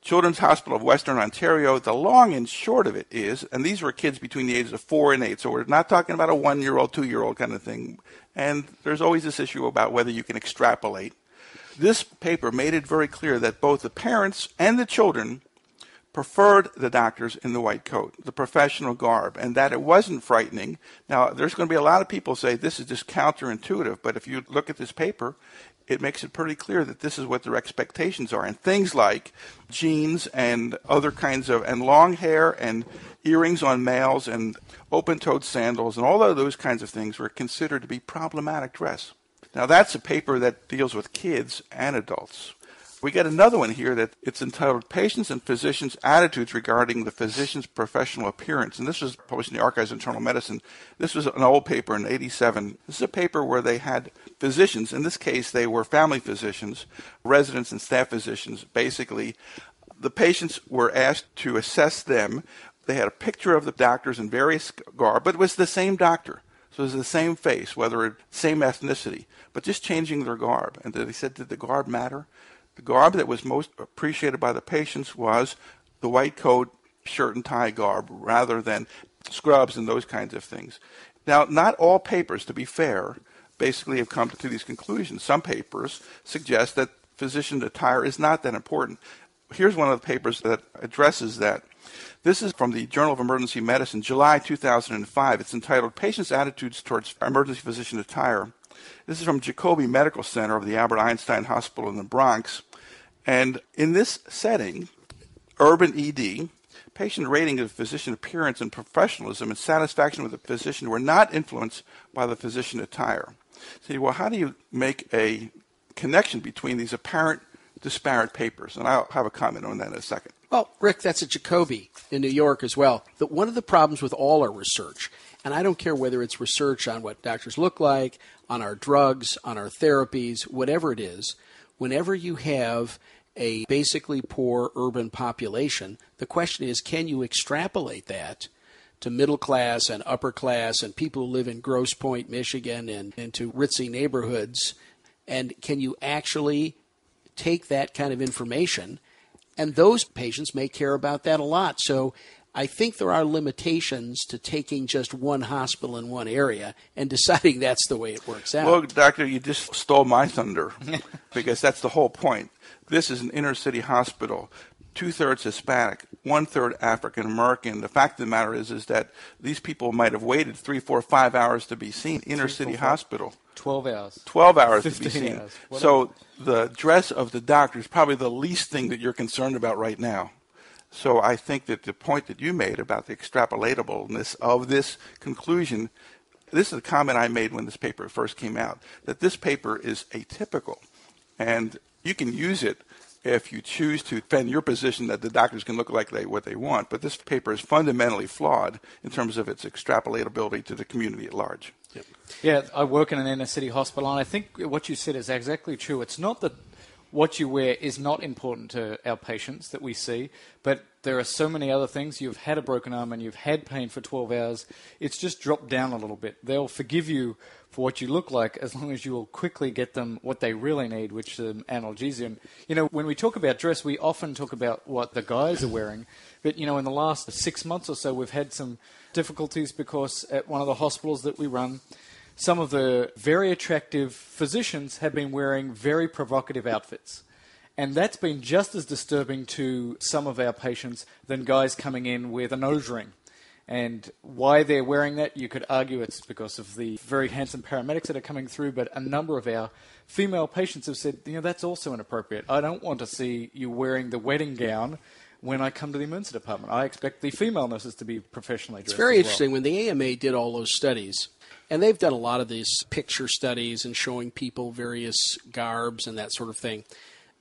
Speaker 3: Children's Hospital of Western Ontario. The long and short of it is, and these were kids between the ages of four and eight, so we're not talking about a one-year-old, two-year-old kind of thing. And there's always this issue about whether you can extrapolate. This paper made it very clear that both the parents and the children preferred the doctors in the white coat, the professional garb, and that it wasn't frightening. Now, there's going to be a lot of people say this is just counterintuitive, but if you look at this paper, it makes it pretty clear that this is what their expectations are. And things like jeans and other kinds of, and long hair and earrings on males and open toed sandals and all of those kinds of things were considered to be problematic dress. Now, that's a paper that deals with kids and adults. We get another one here that it's entitled Patients and Physicians' Attitudes Regarding the Physician's Professional Appearance. And this was published in the Archives of Internal Medicine. This was an old paper in 87. This is a paper where they had physicians, in this case, they were family physicians, residents and staff physicians. Basically, the patients were asked to assess them. They had a picture of the doctors in various garb, but it was the same doctor. So it was the same face, whether it, same ethnicity, but just changing their garb. And they said, did the garb matter? The garb that was most appreciated by the patients was the white coat, shirt and tie garb rather than scrubs and those kinds of things. Now, not all papers, to be fair, basically have come to these conclusions. Some papers suggest that physician attire is not that important. Here's one of the papers that addresses that. This is from the Journal of Emergency Medicine, July 2005. It's entitled Patients' Attitudes Towards Emergency Physician Attire. This is from Jacobi Medical Center of the Albert Einstein Hospital in the Bronx. And in this setting, urban ED, patient rating of physician appearance and professionalism and satisfaction with the physician were not influenced by the physician attire. See, well, how do you make a connection between these apparent disparate papers? And I'll have a comment on that in a second.
Speaker 2: Well, Rick, that's at Jacobi in New York as well. That one of the problems with all our research, and I don't care whether it's research on what doctors look like, on our drugs, on our therapies, whatever it is, whenever you have a basically poor urban population. The question is can you extrapolate that to middle class and upper class and people who live in Grosse Pointe, Michigan, and into ritzy neighborhoods? And can you actually take that kind of information? And those patients may care about that a lot. So I think there are limitations to taking just one hospital in one area and (laughs) deciding that's the way it works out.
Speaker 3: Well, doctor, you just stole my thunder (laughs) because that's the whole point. This is an inner city hospital. Two thirds Hispanic, one third African American. The fact of the matter is, is that these people might have waited three, four, five hours to be seen. Inner city hospital.
Speaker 1: 12 hours.
Speaker 3: 12 hours to be seen. Hours. So the dress of the doctor is probably the least thing that you're concerned about right now. So I think that the point that you made about the extrapolatableness of this conclusion, this is a comment I made when this paper first came out, that this paper is atypical. And you can use it if you choose to defend your position that the doctors can look like they what they want. But this paper is fundamentally flawed in terms of its extrapolatability to the community at large.
Speaker 1: Yep. Yeah, I work in an inner city hospital, and I think what you said is exactly true. It's not that what you wear is not important to our patients that we see, but there are so many other things. You've had a broken arm and you've had pain for 12 hours. It's just dropped down a little bit. They'll forgive you for what you look like as long as you will quickly get them what they really need, which is um, analgesia. You know, when we talk about dress, we often talk about what the guys are wearing, but you know, in the last six months or so, we've had some difficulties because at one of the hospitals that we run, some of the very attractive physicians have been wearing very provocative outfits. And that's been just as disturbing to some of our patients than guys coming in with a nose ring. And why they're wearing that, you could argue it's because of the very handsome paramedics that are coming through, but a number of our female patients have said, you know, that's also inappropriate. I don't want to see you wearing the wedding gown when I come to the emergency department. I expect the female nurses to be professionally dressed.
Speaker 2: It's very interesting.
Speaker 1: Well.
Speaker 2: When the AMA did all those studies, and they've done a lot of these picture studies and showing people various garbs and that sort of thing.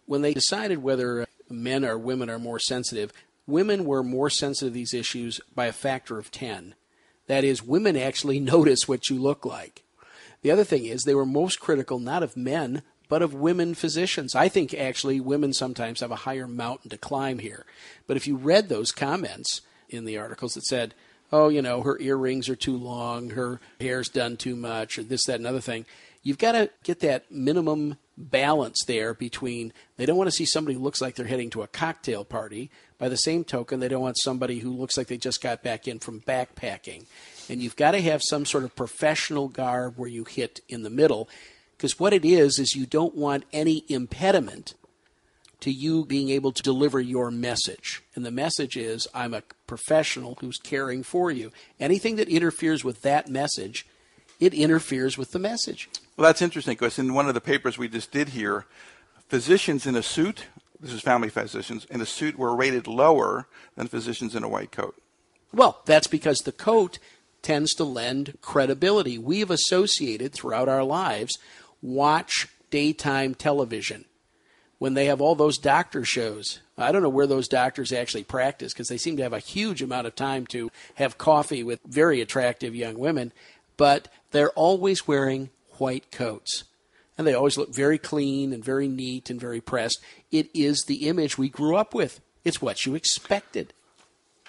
Speaker 2: When they decided whether men or women are more sensitive, women were more sensitive to these issues by a factor of 10. That is, women actually (laughs) notice what you look like. The other thing is, they were most critical not of men, but of women physicians. I think actually women sometimes have a higher mountain to climb here. But if you read those comments in the articles that said, oh, you know, her earrings are too long, her hair's done too much, or this, that, and other thing. You've got to get that minimum balance there between they don't want to see somebody who looks like they're heading to a cocktail party. By the same token, they don't want somebody who looks like they just got back in from backpacking. And you've got to have some sort of professional garb where you hit in the middle. Because what it is, is you don't want any impediment to you being able to deliver your message. And the message is I'm a professional who's caring for you. Anything that interferes with that message, it interferes with the message.
Speaker 3: Well, that's interesting because in one of the papers we just did here, physicians in a suit, this is family physicians, in a suit were rated lower than physicians in a white coat.
Speaker 2: Well, that's because the coat tends to lend credibility. We have associated throughout our lives watch daytime television when they have all those doctor shows. I don't know where those doctors actually practice because they seem to have a huge amount of time to have coffee with very attractive young women, but they're always wearing white coats. And they always look very clean and very neat and very pressed. It is the image we grew up with. It's what you expected.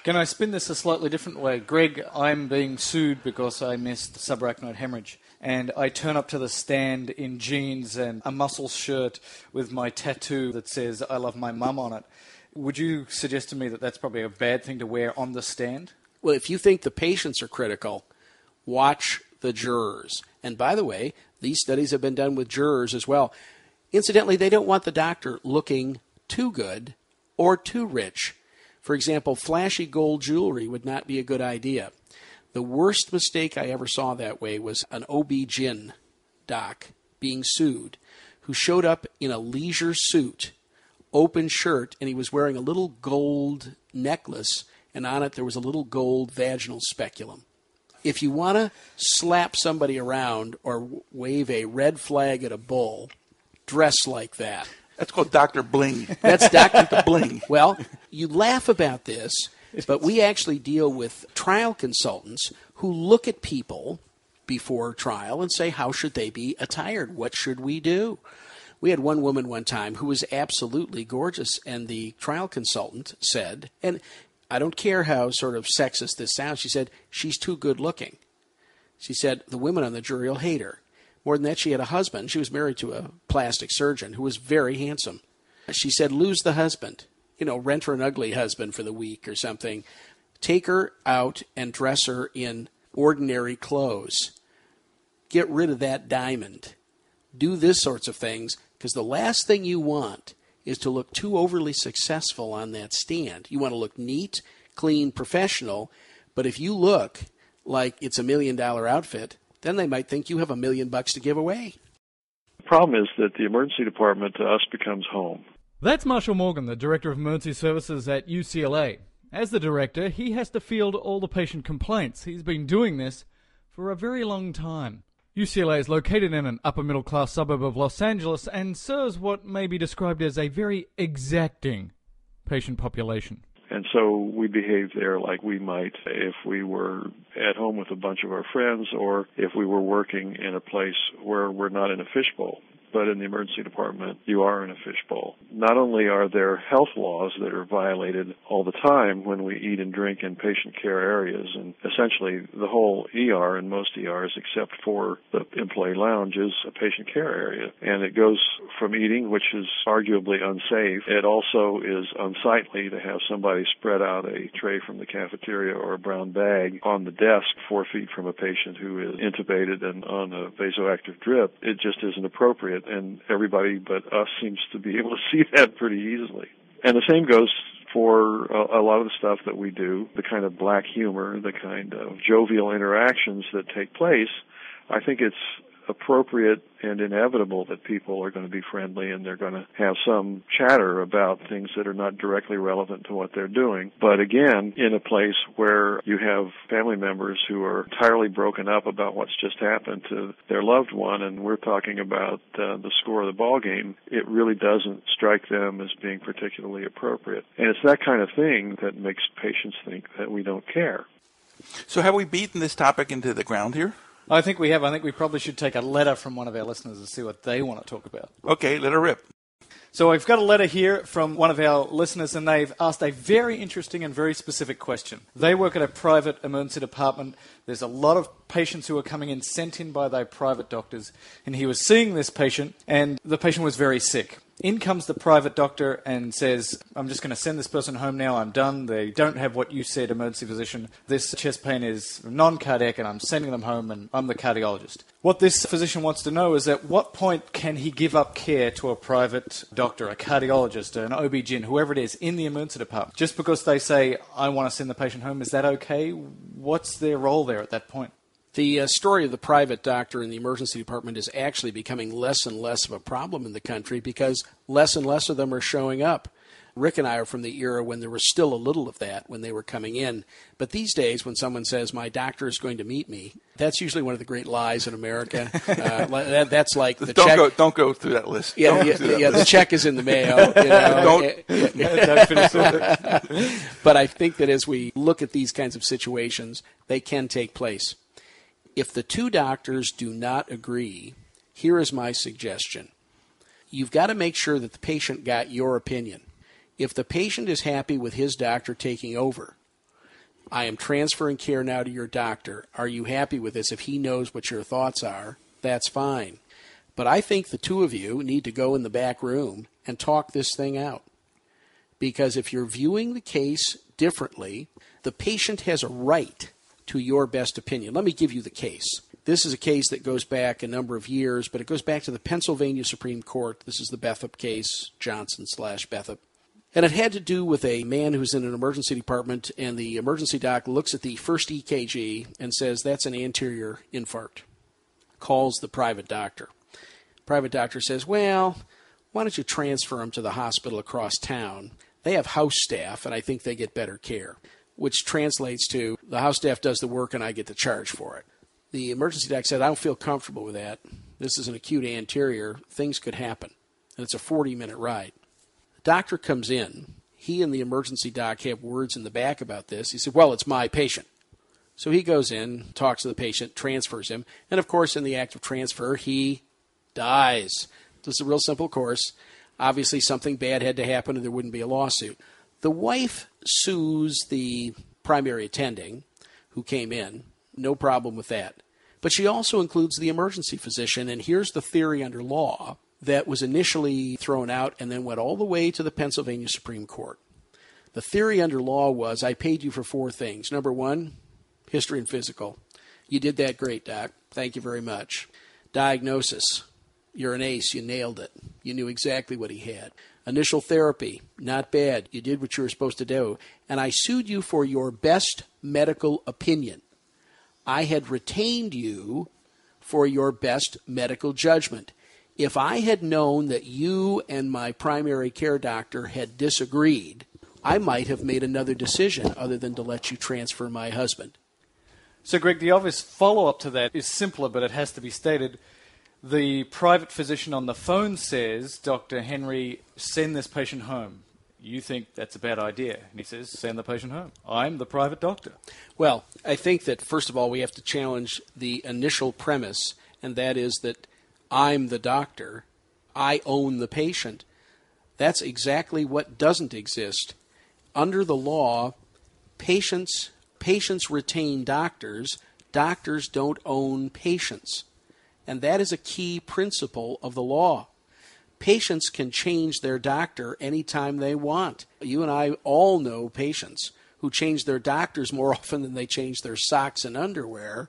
Speaker 1: Can I spin this a slightly different way? Greg, I'm being sued because I missed subarachnoid hemorrhage and I turn up to the stand in jeans and a muscle shirt with my tattoo that says I love my mum on it. Would you suggest to me that that's probably a bad thing to wear on the stand?
Speaker 2: Well, if you think the patients are critical, watch the jurors. And by the way, these studies have been done with jurors as well. Incidentally, they don't want the doctor looking too good or too rich. For example, flashy gold jewelry would not be a good idea. The worst mistake I ever saw that way was an OB-GYN doc being sued who showed up in a leisure suit, open shirt, and he was wearing a little gold necklace, and on it there was a little gold vaginal speculum. If you want to slap somebody around or wave a red flag at a bull, dress like that.
Speaker 3: That's called Dr. Bling.
Speaker 2: That's Dr. (laughs) Bling. Well, you laugh about this but we actually deal with trial consultants who look at people before trial and say, how should they be attired? What should we do? We had one woman one time who was absolutely gorgeous, and the trial consultant said, and I don't care how sort of sexist this sounds, she said, she's too good looking. She said, the women on the jury will hate her. More than that, she had a husband. She was married to a plastic surgeon who was very handsome. She said, lose the husband you know, rent her an ugly husband for the week or something. Take her out and dress her in ordinary clothes. Get rid of that diamond. Do this sorts of things because the last thing you want is to look too overly successful on that stand. You want to look neat, clean, professional, but if you look like it's a million dollar outfit, then they might think you have a million bucks to give away.
Speaker 4: The problem is that the emergency department to us becomes home That's Marshall Morgan, the Director of Emergency Services at UCLA. As the Director, he has to field all the patient complaints. He's been doing this for a very long time. UCLA is located in an upper middle class suburb of Los Angeles and serves what may be described as a very exacting patient population.
Speaker 5: And so we behave there like we might if we were at home with a bunch of our friends or if we were working in a place where we're not in a fishbowl but in the emergency department, you are in a fishbowl. Not only are there health laws that are violated all the time when we eat and drink in patient care areas, and essentially the whole ER and most ERs, except for the employee lounge, is a patient care area. And it goes from eating, which is arguably unsafe. It also is unsightly to have somebody spread out a tray from the cafeteria or a brown bag on the desk four feet from a patient who is intubated and on a vasoactive drip. It just isn't appropriate it, and everybody but us seems to be able to see (laughs) that pretty easily. And the same goes for a, a, lot of the stuff that we do, the kind of black humor, the kind of jovial interactions that take place. I think it's appropriate and inevitable that people are going to be friendly and they're going to have some chatter about things that are not directly relevant to what they're doing. But again, in a place where you have family members who are entirely broken up about what's just happened to their loved one, and we're talking about uh, the score of the ball game, it really doesn't strike them as being particularly appropriate. And it's that kind of thing that makes patients think that we don't care.
Speaker 3: So, have we beaten this topic into the ground here?
Speaker 1: I think we have. I think we probably should take a letter from one of our listeners and see what they want to talk about.
Speaker 3: Okay, let her rip.
Speaker 1: So I've got a letter here from one of our listeners, and they've asked a very interesting and very specific question. They work at a private emergency department. There's a lot of patients who are coming in sent in by their private doctors, and he was seeing this patient, and the patient was very sick. In comes the private doctor and says, I'm just going to send this person home now. I'm done. They don't have what you said, emergency physician. This chest pain is non cardiac, and I'm sending them home, and I'm the cardiologist. What this physician wants to know is at what point can he give up care to a private doctor, a cardiologist, an OB-GYN, whoever it is, in the emergency department? Just because they say, I want to send the patient home, is that okay? What's their role there at that point?
Speaker 2: The uh, story of the private doctor in the emergency department is actually becoming less and less of a problem in the country because less and less of them are showing up. Rick and I are from the era when there was still a little of that when they were coming in. But these days, when someone says, My doctor is going to meet me, that's usually one of the great lies in America. (laughs) Uh, that, that's like the
Speaker 3: don't
Speaker 2: check.
Speaker 3: Go, don't go through that list.
Speaker 2: Yeah, yeah, yeah the check is in the mail. You (laughs) know? don't. (laughs) but I think that as we look at these kinds of situations, they can take place. If the two doctors do not agree, here is my suggestion. You've got to make sure that the patient got your opinion. If the patient is happy with his doctor taking over, I am transferring care now to your doctor. Are you happy with this? If he knows what your thoughts are, that's fine. But I think the two of you need to go in the back room and talk this thing out. Because if you're viewing the case differently, the patient has a right to your best opinion. Let me give you the case. This is a case that goes back a number of years, but it goes back to the Pennsylvania Supreme Court. This is the Bethup case, Johnson slash Bethup. And it had to do with a man who's in an emergency department, and the emergency doc looks at the first EKG and says, That's an anterior infarct. Calls the private doctor. Private doctor says, Well, why don't you transfer him to the hospital across town? They have house staff, and I think they get better care which translates to the house staff does the work and I get the charge for it. The emergency doc said, I don't feel comfortable with that. This is an acute anterior. Things could happen. And it's a 40 minute ride. The doctor comes in. He and the emergency doc have words in the back about this. He said, Well, it's my patient. So he goes in, talks to the patient, transfers him. And of course, in the act of transfer, he dies. This is a real simple course. Obviously, something bad had to happen or there wouldn't be a lawsuit. The wife sues the primary attending who came in. No problem with that. But she also includes the emergency physician, and here's the theory under law that was initially thrown out and then went all the way to the Pennsylvania Supreme Court. The theory under law was I paid you for four things. Number one, history and physical. You did that great, Doc. Thank you very much. Diagnosis. You're an ace. You nailed it. You knew exactly what he had. Initial therapy, not bad. You did what you were supposed to do. And I sued you for your best medical opinion. I had retained you for your best medical judgment. If I had known that you and my primary care doctor had disagreed, I might have made another decision other than to let you transfer my husband.
Speaker 1: So, Greg, the obvious follow up to that is simpler, but it has to be stated. The private physician on the phone says, Dr. Henry, send this patient home. You think that's a bad idea. And he says, send the patient home. I'm the private doctor.
Speaker 2: Well, I think that, first of all, we have to challenge the initial premise, and that is that I'm the doctor, I own the patient. That's exactly what doesn't exist. Under the law, patients patients retain doctors, doctors don't own patients. And that is a key principle of the law. Patients can change their doctor anytime they want. You and I all know patients who change their doctors more (laughs) often than they change their socks and underwear.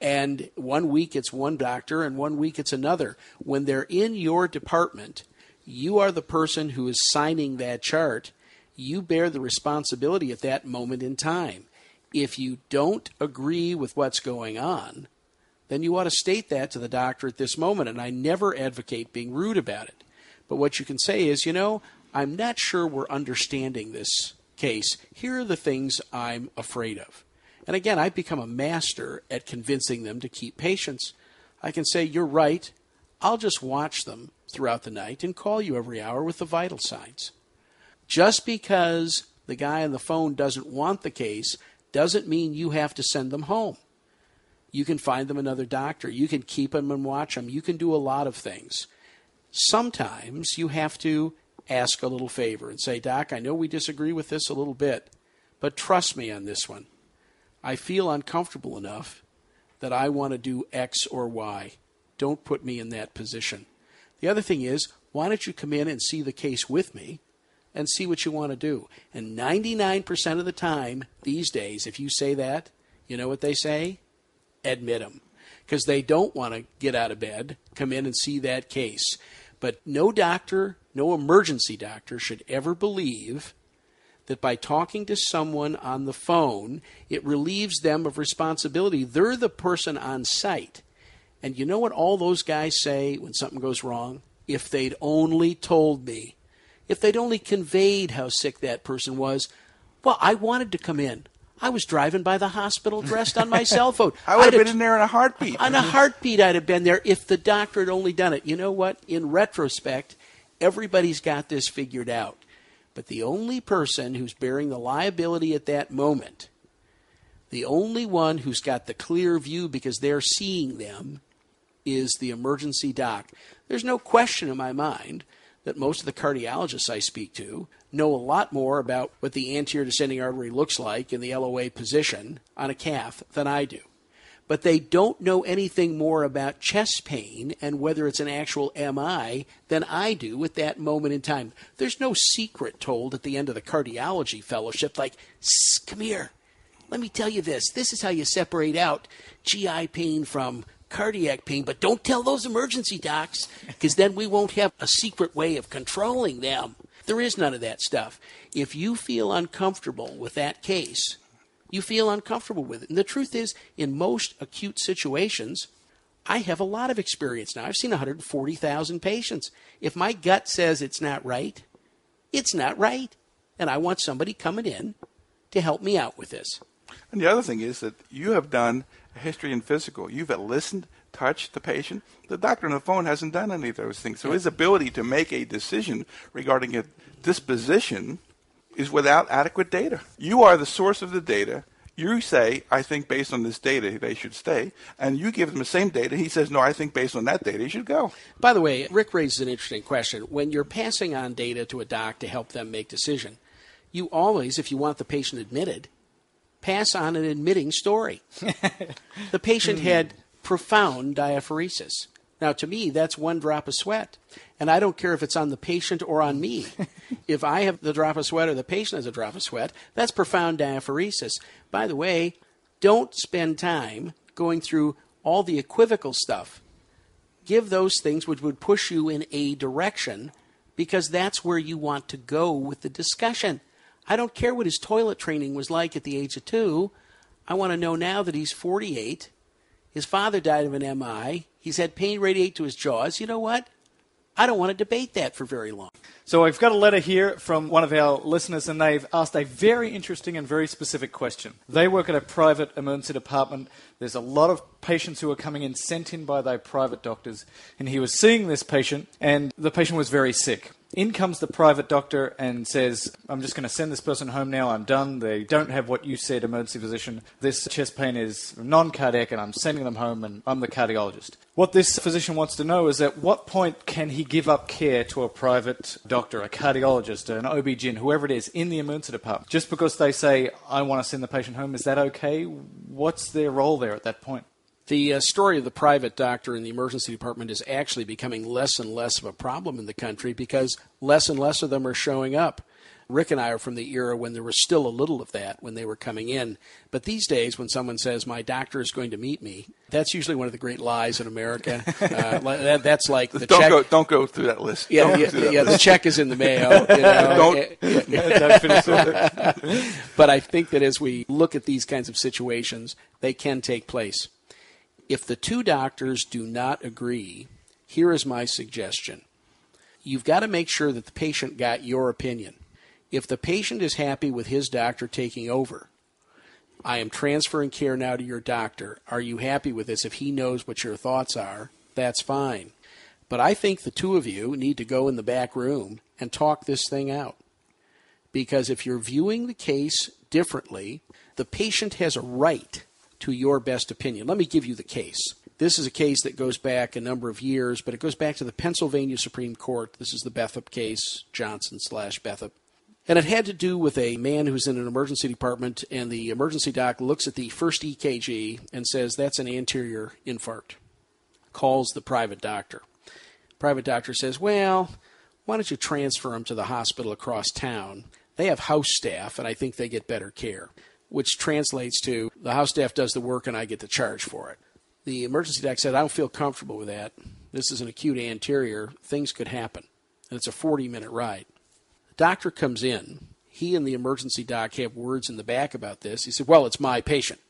Speaker 2: And one week it's one doctor and one week it's another. When they're in your department, you are the person who is signing that chart. You bear the responsibility at that moment in time. If you don't agree with what's going on, then you ought to state that to the doctor at this moment. And I never advocate being rude about it. But what you can say is, you know, I'm not sure we're understanding this case. Here are the things I'm afraid of. And again, I've become a master at convincing them to keep patients. I can say, You're right. I'll just watch them throughout the night and call you every hour with the vital signs. Just because the guy on the phone doesn't want the case doesn't mean you have to send them home. You can find them another doctor. You can keep them and watch them. You can do a lot of things. Sometimes you have to ask a little favor and say, Doc, I know we disagree with this a little bit, but trust me on this one. I feel uncomfortable enough that I want to do X or Y. Don't put me in that position. The other thing is, why don't you come in and see the case with me and see what you want to do. And 99% of the time these days, if you say that, you know what they say? Admit them. Because they don't want to get out of bed, come in and see that case. But no doctor, no emergency doctor should ever believe that by talking to someone on the phone, it relieves them of responsibility. They're the person on site. And you know what all those guys say when something goes wrong? If they'd only told me if they'd only conveyed how sick that person was. Well, I wanted to come in. I was driving by the hospital dressed on my cell phone. (laughs)
Speaker 3: I would have been in there in a heartbeat.
Speaker 2: On a heartbeat, I'd have been there if the doctor had only done it. You know what? In retrospect, everybody's got this figured out. But the only person who's bearing the liability at that moment, the only one who's got the clear view because they're seeing them, is the emergency doc. There's no question in my mind that most of the cardiologists I speak to know a lot more about what the anterior descending artery looks like in the LOA position on a cath than I do. But they don't know anything more about chest pain and whether it's an actual MI than I do at that moment in time. There's no secret told at the end of the cardiology fellowship, like, come here, let me tell you this. This is how you separate out GI pain from cardiac pain, but don't tell those emergency docs because then we won't have a secret way of controlling them. There is none of that stuff. If you feel uncomfortable with that case, you feel uncomfortable with it. And the truth is, in most acute situations, I have a lot of experience now. I've seen 140,000 patients. If my gut says it's not right, it's not right. And I want somebody coming in to help me out with this.
Speaker 3: And the other thing is that you have done a history and physical. You've listened, touched the patient. The doctor on the phone hasn't done any of those things. So his ability to make a decision regarding a disposition is without adequate data. You are the source of the data. You say, I think based on this data they should stay, and you give him the same data. He says, No, I think based on that data he should go.
Speaker 2: By the way, Rick raises an interesting question. When you're passing on data to a doc to help them make decision, you always, if you want the patient admitted, pass on an admitting story. (laughs) the patient had profound diaphoresis. Now, to me, that's one drop of sweat. And I don't care if it's on the patient or on me. (laughs) if I have the drop of sweat or the patient has a drop of sweat, that's profound diaphoresis. By the way, don't spend time going through all the equivocal stuff. Give those things which would push you in a direction because that's where you want to go with the discussion. I don't care what his toilet training was like at the age of two. I want to know now that he's 48. His father died of an MI. He's had pain radiate to his jaws. You know what? I don't want to debate that for very long.
Speaker 1: So I've got a letter here from one of our listeners, and they've asked a very interesting and very specific question. They work at a private emergency department. There's a lot of patients who are coming in sent in by their private doctors, and he was seeing this patient, and the patient was very sick. In comes the private doctor and says, I'm just going to send this person home now. I'm done. They don't have what you said, emergency physician. This chest pain is non cardiac, and I'm sending them home, and I'm the cardiologist. What this physician wants to know is at what point can he give up care to a private doctor, a cardiologist, an OB-GYN, whoever it is, in the emergency department? Just because they say, I want to send the patient home, is that okay? What's their role there at that point?
Speaker 2: The uh, story of the private doctor in the emergency department is actually becoming less and less of a problem in the country because less and less of them are showing up. Rick and I are from the era when there was still a little of that when they were coming in. But these days, when someone says, My doctor is going to meet me, that's usually one of the great lies in America. Uh, that, that's like the (laughs)
Speaker 3: don't
Speaker 2: check.
Speaker 3: Go, don't go through that list.
Speaker 2: Yeah, yeah, yeah the check is in the mail. You know? (laughs)
Speaker 3: don't.
Speaker 1: Don't finish it. (laughs)
Speaker 2: but I think that as we look at these kinds of situations, they can take place. If the two doctors do not agree, here is my suggestion. You've got to make sure that the patient got your opinion. If the patient is happy with his doctor taking over, I am transferring care now to your doctor. Are you happy with this? If he knows what your thoughts are, that's fine. But I think the two of you need to go in the back room and talk this thing out. Because if you're viewing the case differently, the patient has a right to your best opinion. Let me give you the case. This is a case that goes back a number of years, but it goes back to the Pennsylvania Supreme Court. This is the Bethup case, Johnson slash Bethup. And it had to do with a man who's in an emergency department, and the emergency doc looks at the first EKG and says, That's an anterior infarct. Calls the private doctor. Private doctor says, Well, why don't you transfer him to the hospital across town? They have house staff, and I think they get better care, which translates to the house staff does the work and I get the charge for it. The emergency doc said, I don't feel comfortable with that. This is an acute anterior. Things could happen. And it's a 40 minute ride. The doctor comes in. He and the emergency doc have words in the back about this. He said, Well, it's my patient.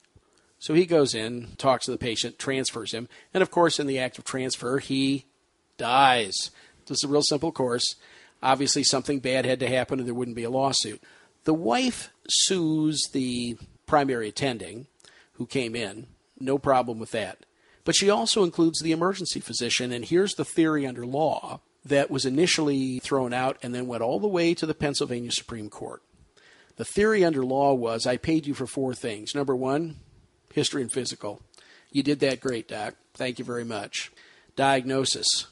Speaker 2: So he goes in, talks to the patient, transfers him, and of course, in the act of transfer, he dies. This is a real simple course. Obviously, something bad had to happen, and there wouldn't be a lawsuit. The wife sues the primary attending who came in. No problem with that. But she also includes the emergency physician, and here's the theory under law that was initially thrown out and then went all the way to the Pennsylvania Supreme Court. The theory under law was I paid you for four things. Number one, history and physical. You did that great, Doc. Thank you very much. Diagnosis.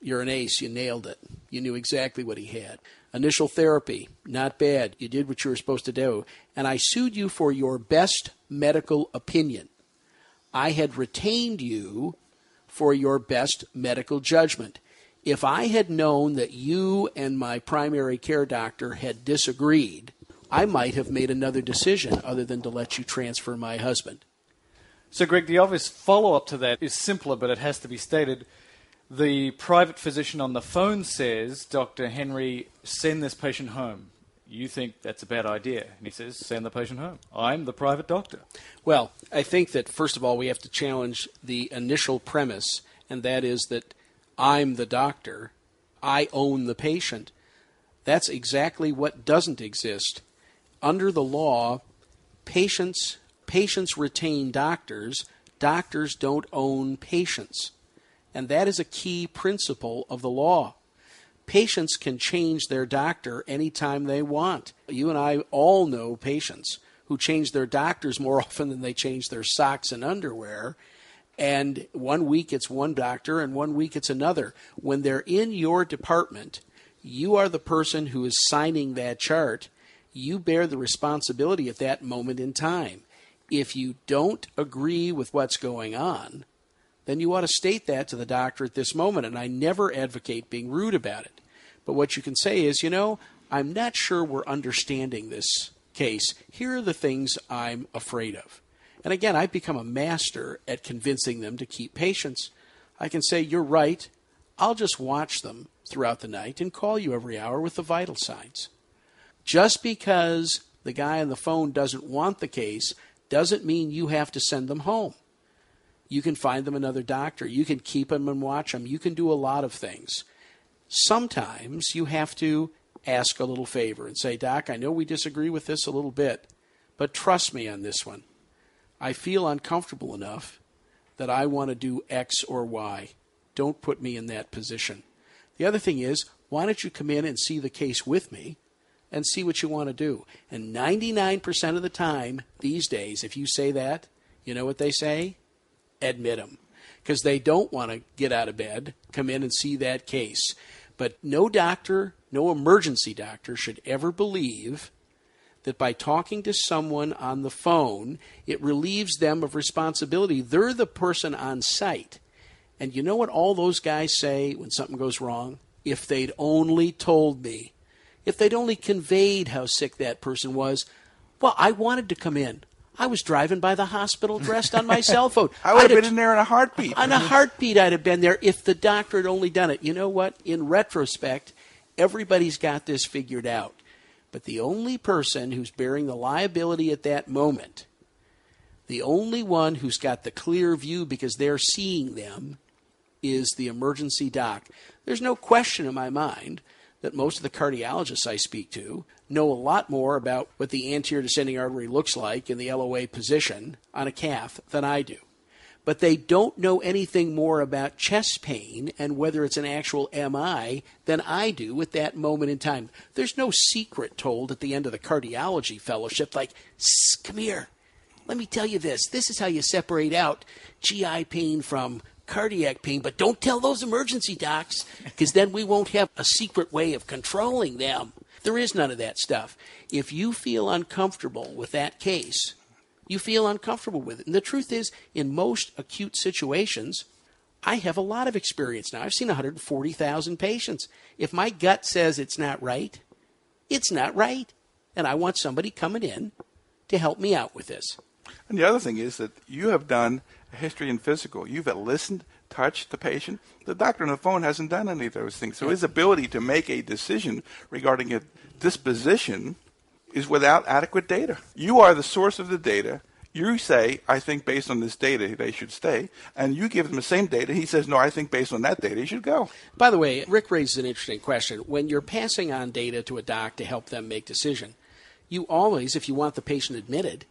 Speaker 2: You're an ace. You nailed it. You knew exactly what he had. Initial therapy. Not bad. You did what you were supposed to do. And I sued you for your best medical opinion. I had retained you for your best medical judgment. If I had known that you and my primary care doctor had disagreed, I might have made another decision other than to let you transfer my husband.
Speaker 1: So, Greg, the obvious follow up to that is simpler, but it has to be stated. The private physician on the phone says, Dr. Henry, send this patient home. You think that's a bad idea. And he says, send the patient home. I'm the private doctor.
Speaker 2: Well, I think that, first of all, we have to challenge the initial premise, and that is that I'm the doctor, I own the patient. That's exactly what doesn't exist. Under the law, patients patients retain doctors, doctors don't own patients. And that is a key principle of the law. Patients can change their doctor anytime they want. You and I all know patients who change their doctors more (laughs) often than they change their socks and underwear. And one week it's one doctor and one week it's another. When they're in your department, you are the person who is signing that chart. You bear the responsibility at that moment in time. If you don't agree with what's going on, then you ought to state that to the doctor at this moment. And I never advocate being rude about it. But what you can say is, you know, I'm not sure we're understanding this case. Here are the things I'm afraid of. And again, I've become a master at convincing them to keep patients. I can say, You're right. I'll just watch them throughout the night and call you every hour with the vital signs. Just because the guy on the phone doesn't want the case doesn't mean you have to send them home. You can find them another doctor. You can keep them and watch them. You can do a lot of things. sometimes you have to ask a little favor and say, Doc, I know we disagree with this a little bit, but trust me on this one. I feel uncomfortable enough that I want to do X or Y. Don't put me in that position. The other thing is, why don't you come in and see the case with me and see what you want to do? And 99% of the time these days, if you say that, you know what they say? Admit them. Because they don't want to get out of bed, come in and see that case. But no doctor, no emergency doctor should ever believe that by talking to someone on the phone, it relieves them of responsibility. They're the person on site. And you know what all those guys say when something goes wrong? If they'd only told me, if they'd only conveyed how sick that person was, well, I wanted to come in. I was driving by the hospital dressed on my (laughs) cell phone.
Speaker 3: I would have
Speaker 2: I'd
Speaker 3: been in there in a heartbeat.
Speaker 2: on a heartbeat, I'd have been there if the doctor had only done it. You know what? In retrospect, everybody's got this figured out. But the only person who's bearing the liability at that moment, the only one who's got the clear view because they're seeing them, is the emergency doc. There's no question in my mind that most of the cardiologists I speak to know a lot more about what the anterior descending artery looks like in the LOA position on a cath than I do. But they don't know anything more about chest pain and whether it's an actual MI than I do at that moment in time. There's no secret told at the end of the cardiology fellowship, like, "Sss, come here, let me tell you this. This is how you separate out GI pain from cardiac pain, but don't tell those emergency docs because then we won't have a secret way of controlling them. There is none of that stuff. If you feel uncomfortable with that case, you feel uncomfortable with it. And the truth is, in most acute situations, I have a lot of experience now. I've seen 140,000 patients. If my gut says it's not right, it's not right. And I want somebody coming in to help me out with this.
Speaker 3: And the other thing is that you have done a history and physical. You've listened, touched the patient. The doctor on the phone hasn't done any of those things. So his ability to make a decision regarding a disposition is without adequate data. You are the source of the data. You say, I think based on this data they should stay, and you give him the same data. He says, No, I think based on that data he should go.
Speaker 2: By the way, Rick raises an interesting question. When you're passing on data to a doc to help them make decision, you always, if you want the patient admitted,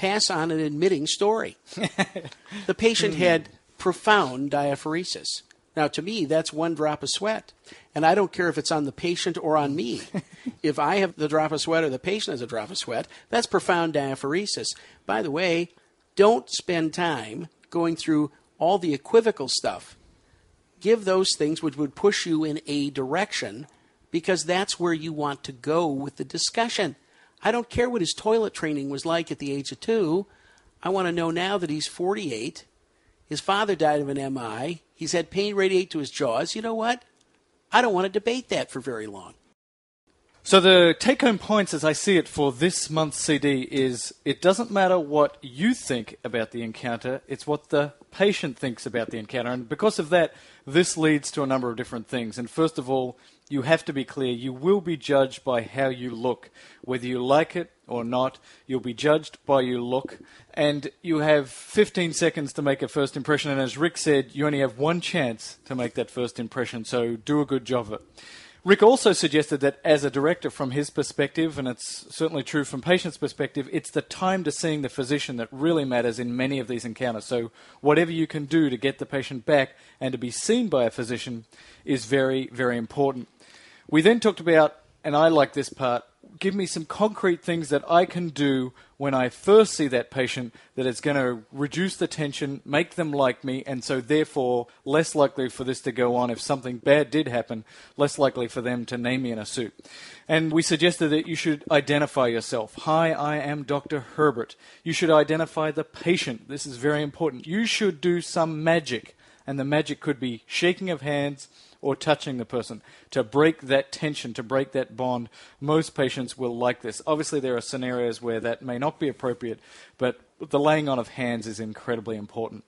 Speaker 2: pass on an admitting story. (laughs) the patient hmm. had profound diaphoresis. Now, to me, that's one drop of sweat. And I don't care if it's on the patient or on me. (laughs) if I have the drop of sweat or the patient has a drop of sweat, that's profound diaphoresis. By the way, don't spend time going through all the equivocal stuff. Give those things which would push you in a direction because that's where you want to go with the discussion. I don't care what his toilet training was like at the age of two. I want to know now that he's 48. His father died of an MI. He's had pain radiate to his jaws. You know what? I don't want to debate that for very long.
Speaker 1: So the take-home points, as I see it, for this month's CD is: it doesn't matter what you think about the encounter; it's what the patient thinks about the encounter, and because of that, this leads to a number of different things. And first of all, you have to be clear: you will be judged by how you look, whether you like it or not. You'll be judged by your look, and you have 15 seconds to make a first impression. And as Rick said, you only have one chance to make that first impression. So do a good job of it. Rick also suggested that as a director, from his perspective, and it's certainly true from patient's perspective, it's the time to seeing the physician that really matters in many of these encounters. So whatever you can do to get the patient back and to be seen by a physician is very, very important. We then talked about, and I like this part, give me some concrete things that I can do when I first see that patient that it's going to reduce the tension, make them like me, and so therefore less likely for this to go on if something bad did happen, less likely for them to name me in a suit. And we suggested that you should identify yourself. Hi, I am Dr. Herbert. You should identify the patient. This is very important. You should do some magic, and the magic could be shaking of hands or touching the person to break that tension, to break that bond. Most patients will like this. Obviously, there are scenarios where that may not be appropriate, but the laying on of hands is incredibly important.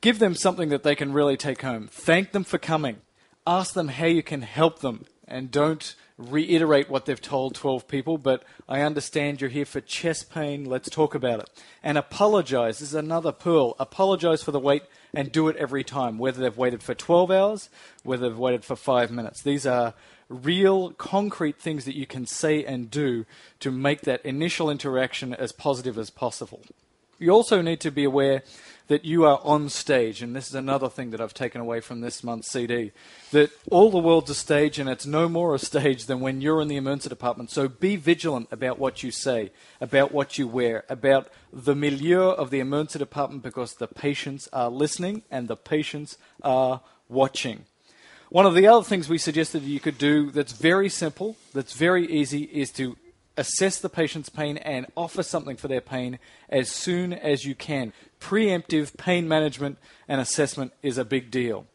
Speaker 1: Give them something that they can really take home. Thank them for coming. Ask them how you can help them. And don't reiterate what they've told 12 people, but I understand you're here for chest pain. Let's talk about it. And apologize. This is another pearl. Apologize for the wait and do it every time, whether they've waited for 12 hours, whether they've waited for five minutes. These are real, concrete things that you can say and do to make that initial interaction as positive as possible. You also need to be aware that you are on stage, and this is another thing that I've taken away from this month's CD. That all the world's a stage, and it's no more a stage than when you're in the emergency department. So be vigilant about what you say, about what you wear, about the milieu of the emergency department, because the patients are listening and the patients are watching. One of the other things we suggested you could do that's very simple, that's very easy, is to assess the patient's pain and offer something for their pain as soon as you can. Preemptive pain management and assessment is a big deal.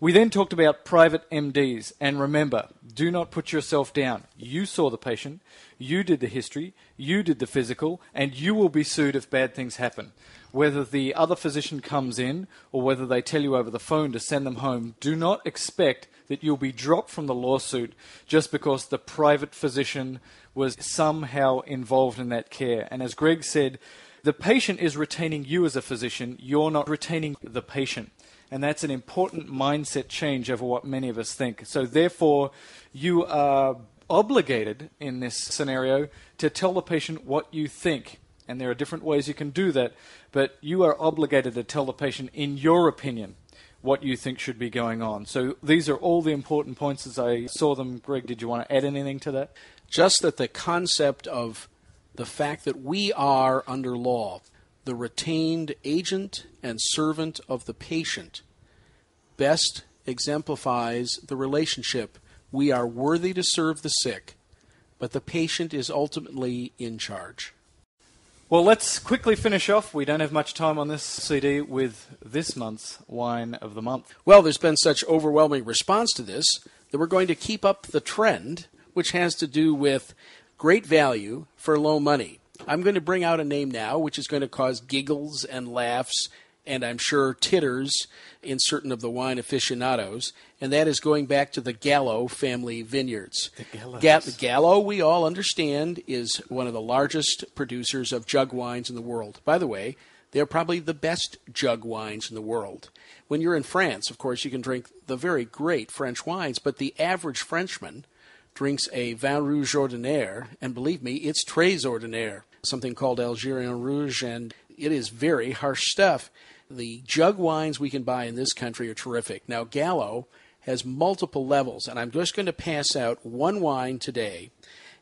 Speaker 1: We then talked about private MDs, and remember, do not put yourself down. You saw the patient, you did the history, you did the physical, and you will be sued if bad things happen. Whether the other physician comes in or whether they tell you over the phone to send them home, do not expect that you'll be dropped from the lawsuit just because the private physician was somehow involved in that care. And as Greg said, the patient is retaining you as a physician, you're not retaining the patient. And that's an important mindset change over what many of us think. So, therefore, you are obligated in this scenario to tell the patient what you think. And there are different ways you can do that, but you are obligated to tell the patient, in your opinion, what you think should be going on. So these are all the important points as I saw them. Greg, did you want to add anything to that?
Speaker 2: Just that the concept of the fact that we are, under law, the retained agent and servant of the patient best exemplifies the relationship. We are worthy to serve the sick, but the patient is ultimately in charge.
Speaker 1: Well, let's quickly finish off. We don't have much time on this CD with this month's wine of the month.
Speaker 2: Well, there's been such overwhelming response to this that we're going to keep up the trend, which has to do with great value for low money. I'm going to bring out a name now, which is going to cause giggles and laughs and I'm sure titters in certain of the wine aficionados, and that is going back to the Gallo family vineyards.
Speaker 1: The
Speaker 2: Ga- Gallo, we all understand, is one of the largest producers of jug wines in the world. By the way, they're probably the best jug wines in the world. When you're in France, of course, you can drink the very great French wines, but the average Frenchman drinks a Vin Rouge Ordinaire, and believe me, it's Très Ordinaire, something called Algerian Rouge, and it is very harsh stuff. The jug wines we can buy in this country are terrific. Now, Gallo has multiple levels, and I'm just going to pass out one wine today,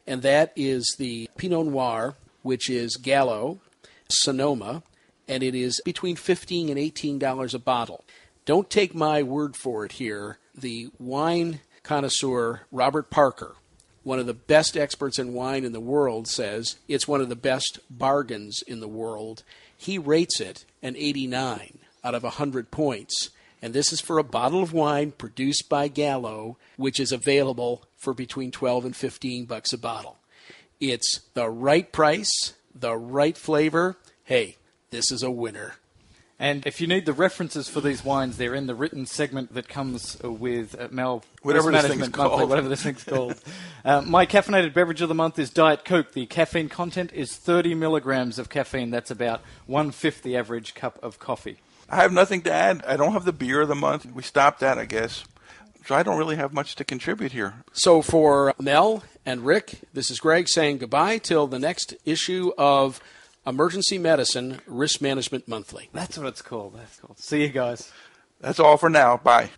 Speaker 2: and that is the Pinot Noir, which is Gallo, Sonoma, and it is between 15 and $18 a bottle. Don't take my word for it here. The wine connoisseur Robert Parker, one of the best experts in wine in the world, says it's one of the best bargains in the world. He rates it an 89 out of 100 points. And this is for a bottle of wine produced by Gallo, which is available for between 12 and 15 bucks a bottle. It's the right price, the right flavor. Hey, this is a winner.
Speaker 1: And if you need the references for these wines, they're in the written segment that comes with uh, Mal
Speaker 3: Whatever
Speaker 1: Risk
Speaker 3: this
Speaker 1: Management
Speaker 3: thing's
Speaker 1: Monthly,
Speaker 3: called.
Speaker 1: whatever this thing's called. (laughs) uh, my caffeinated beverage of the month is Diet Coke. The caffeine content is 30 milligrams of caffeine. That's about one fifth the average cup of coffee.
Speaker 3: I have nothing to add. I don't have the beer of the month. We stopped that, I guess. So I don't really have much to contribute here.
Speaker 2: So for Mel and Rick, this is Greg saying goodbye till the next issue of Emergency Medicine Risk Management Monthly.
Speaker 1: That's what it's called. That's called. See you guys.
Speaker 3: That's all for now. Bye.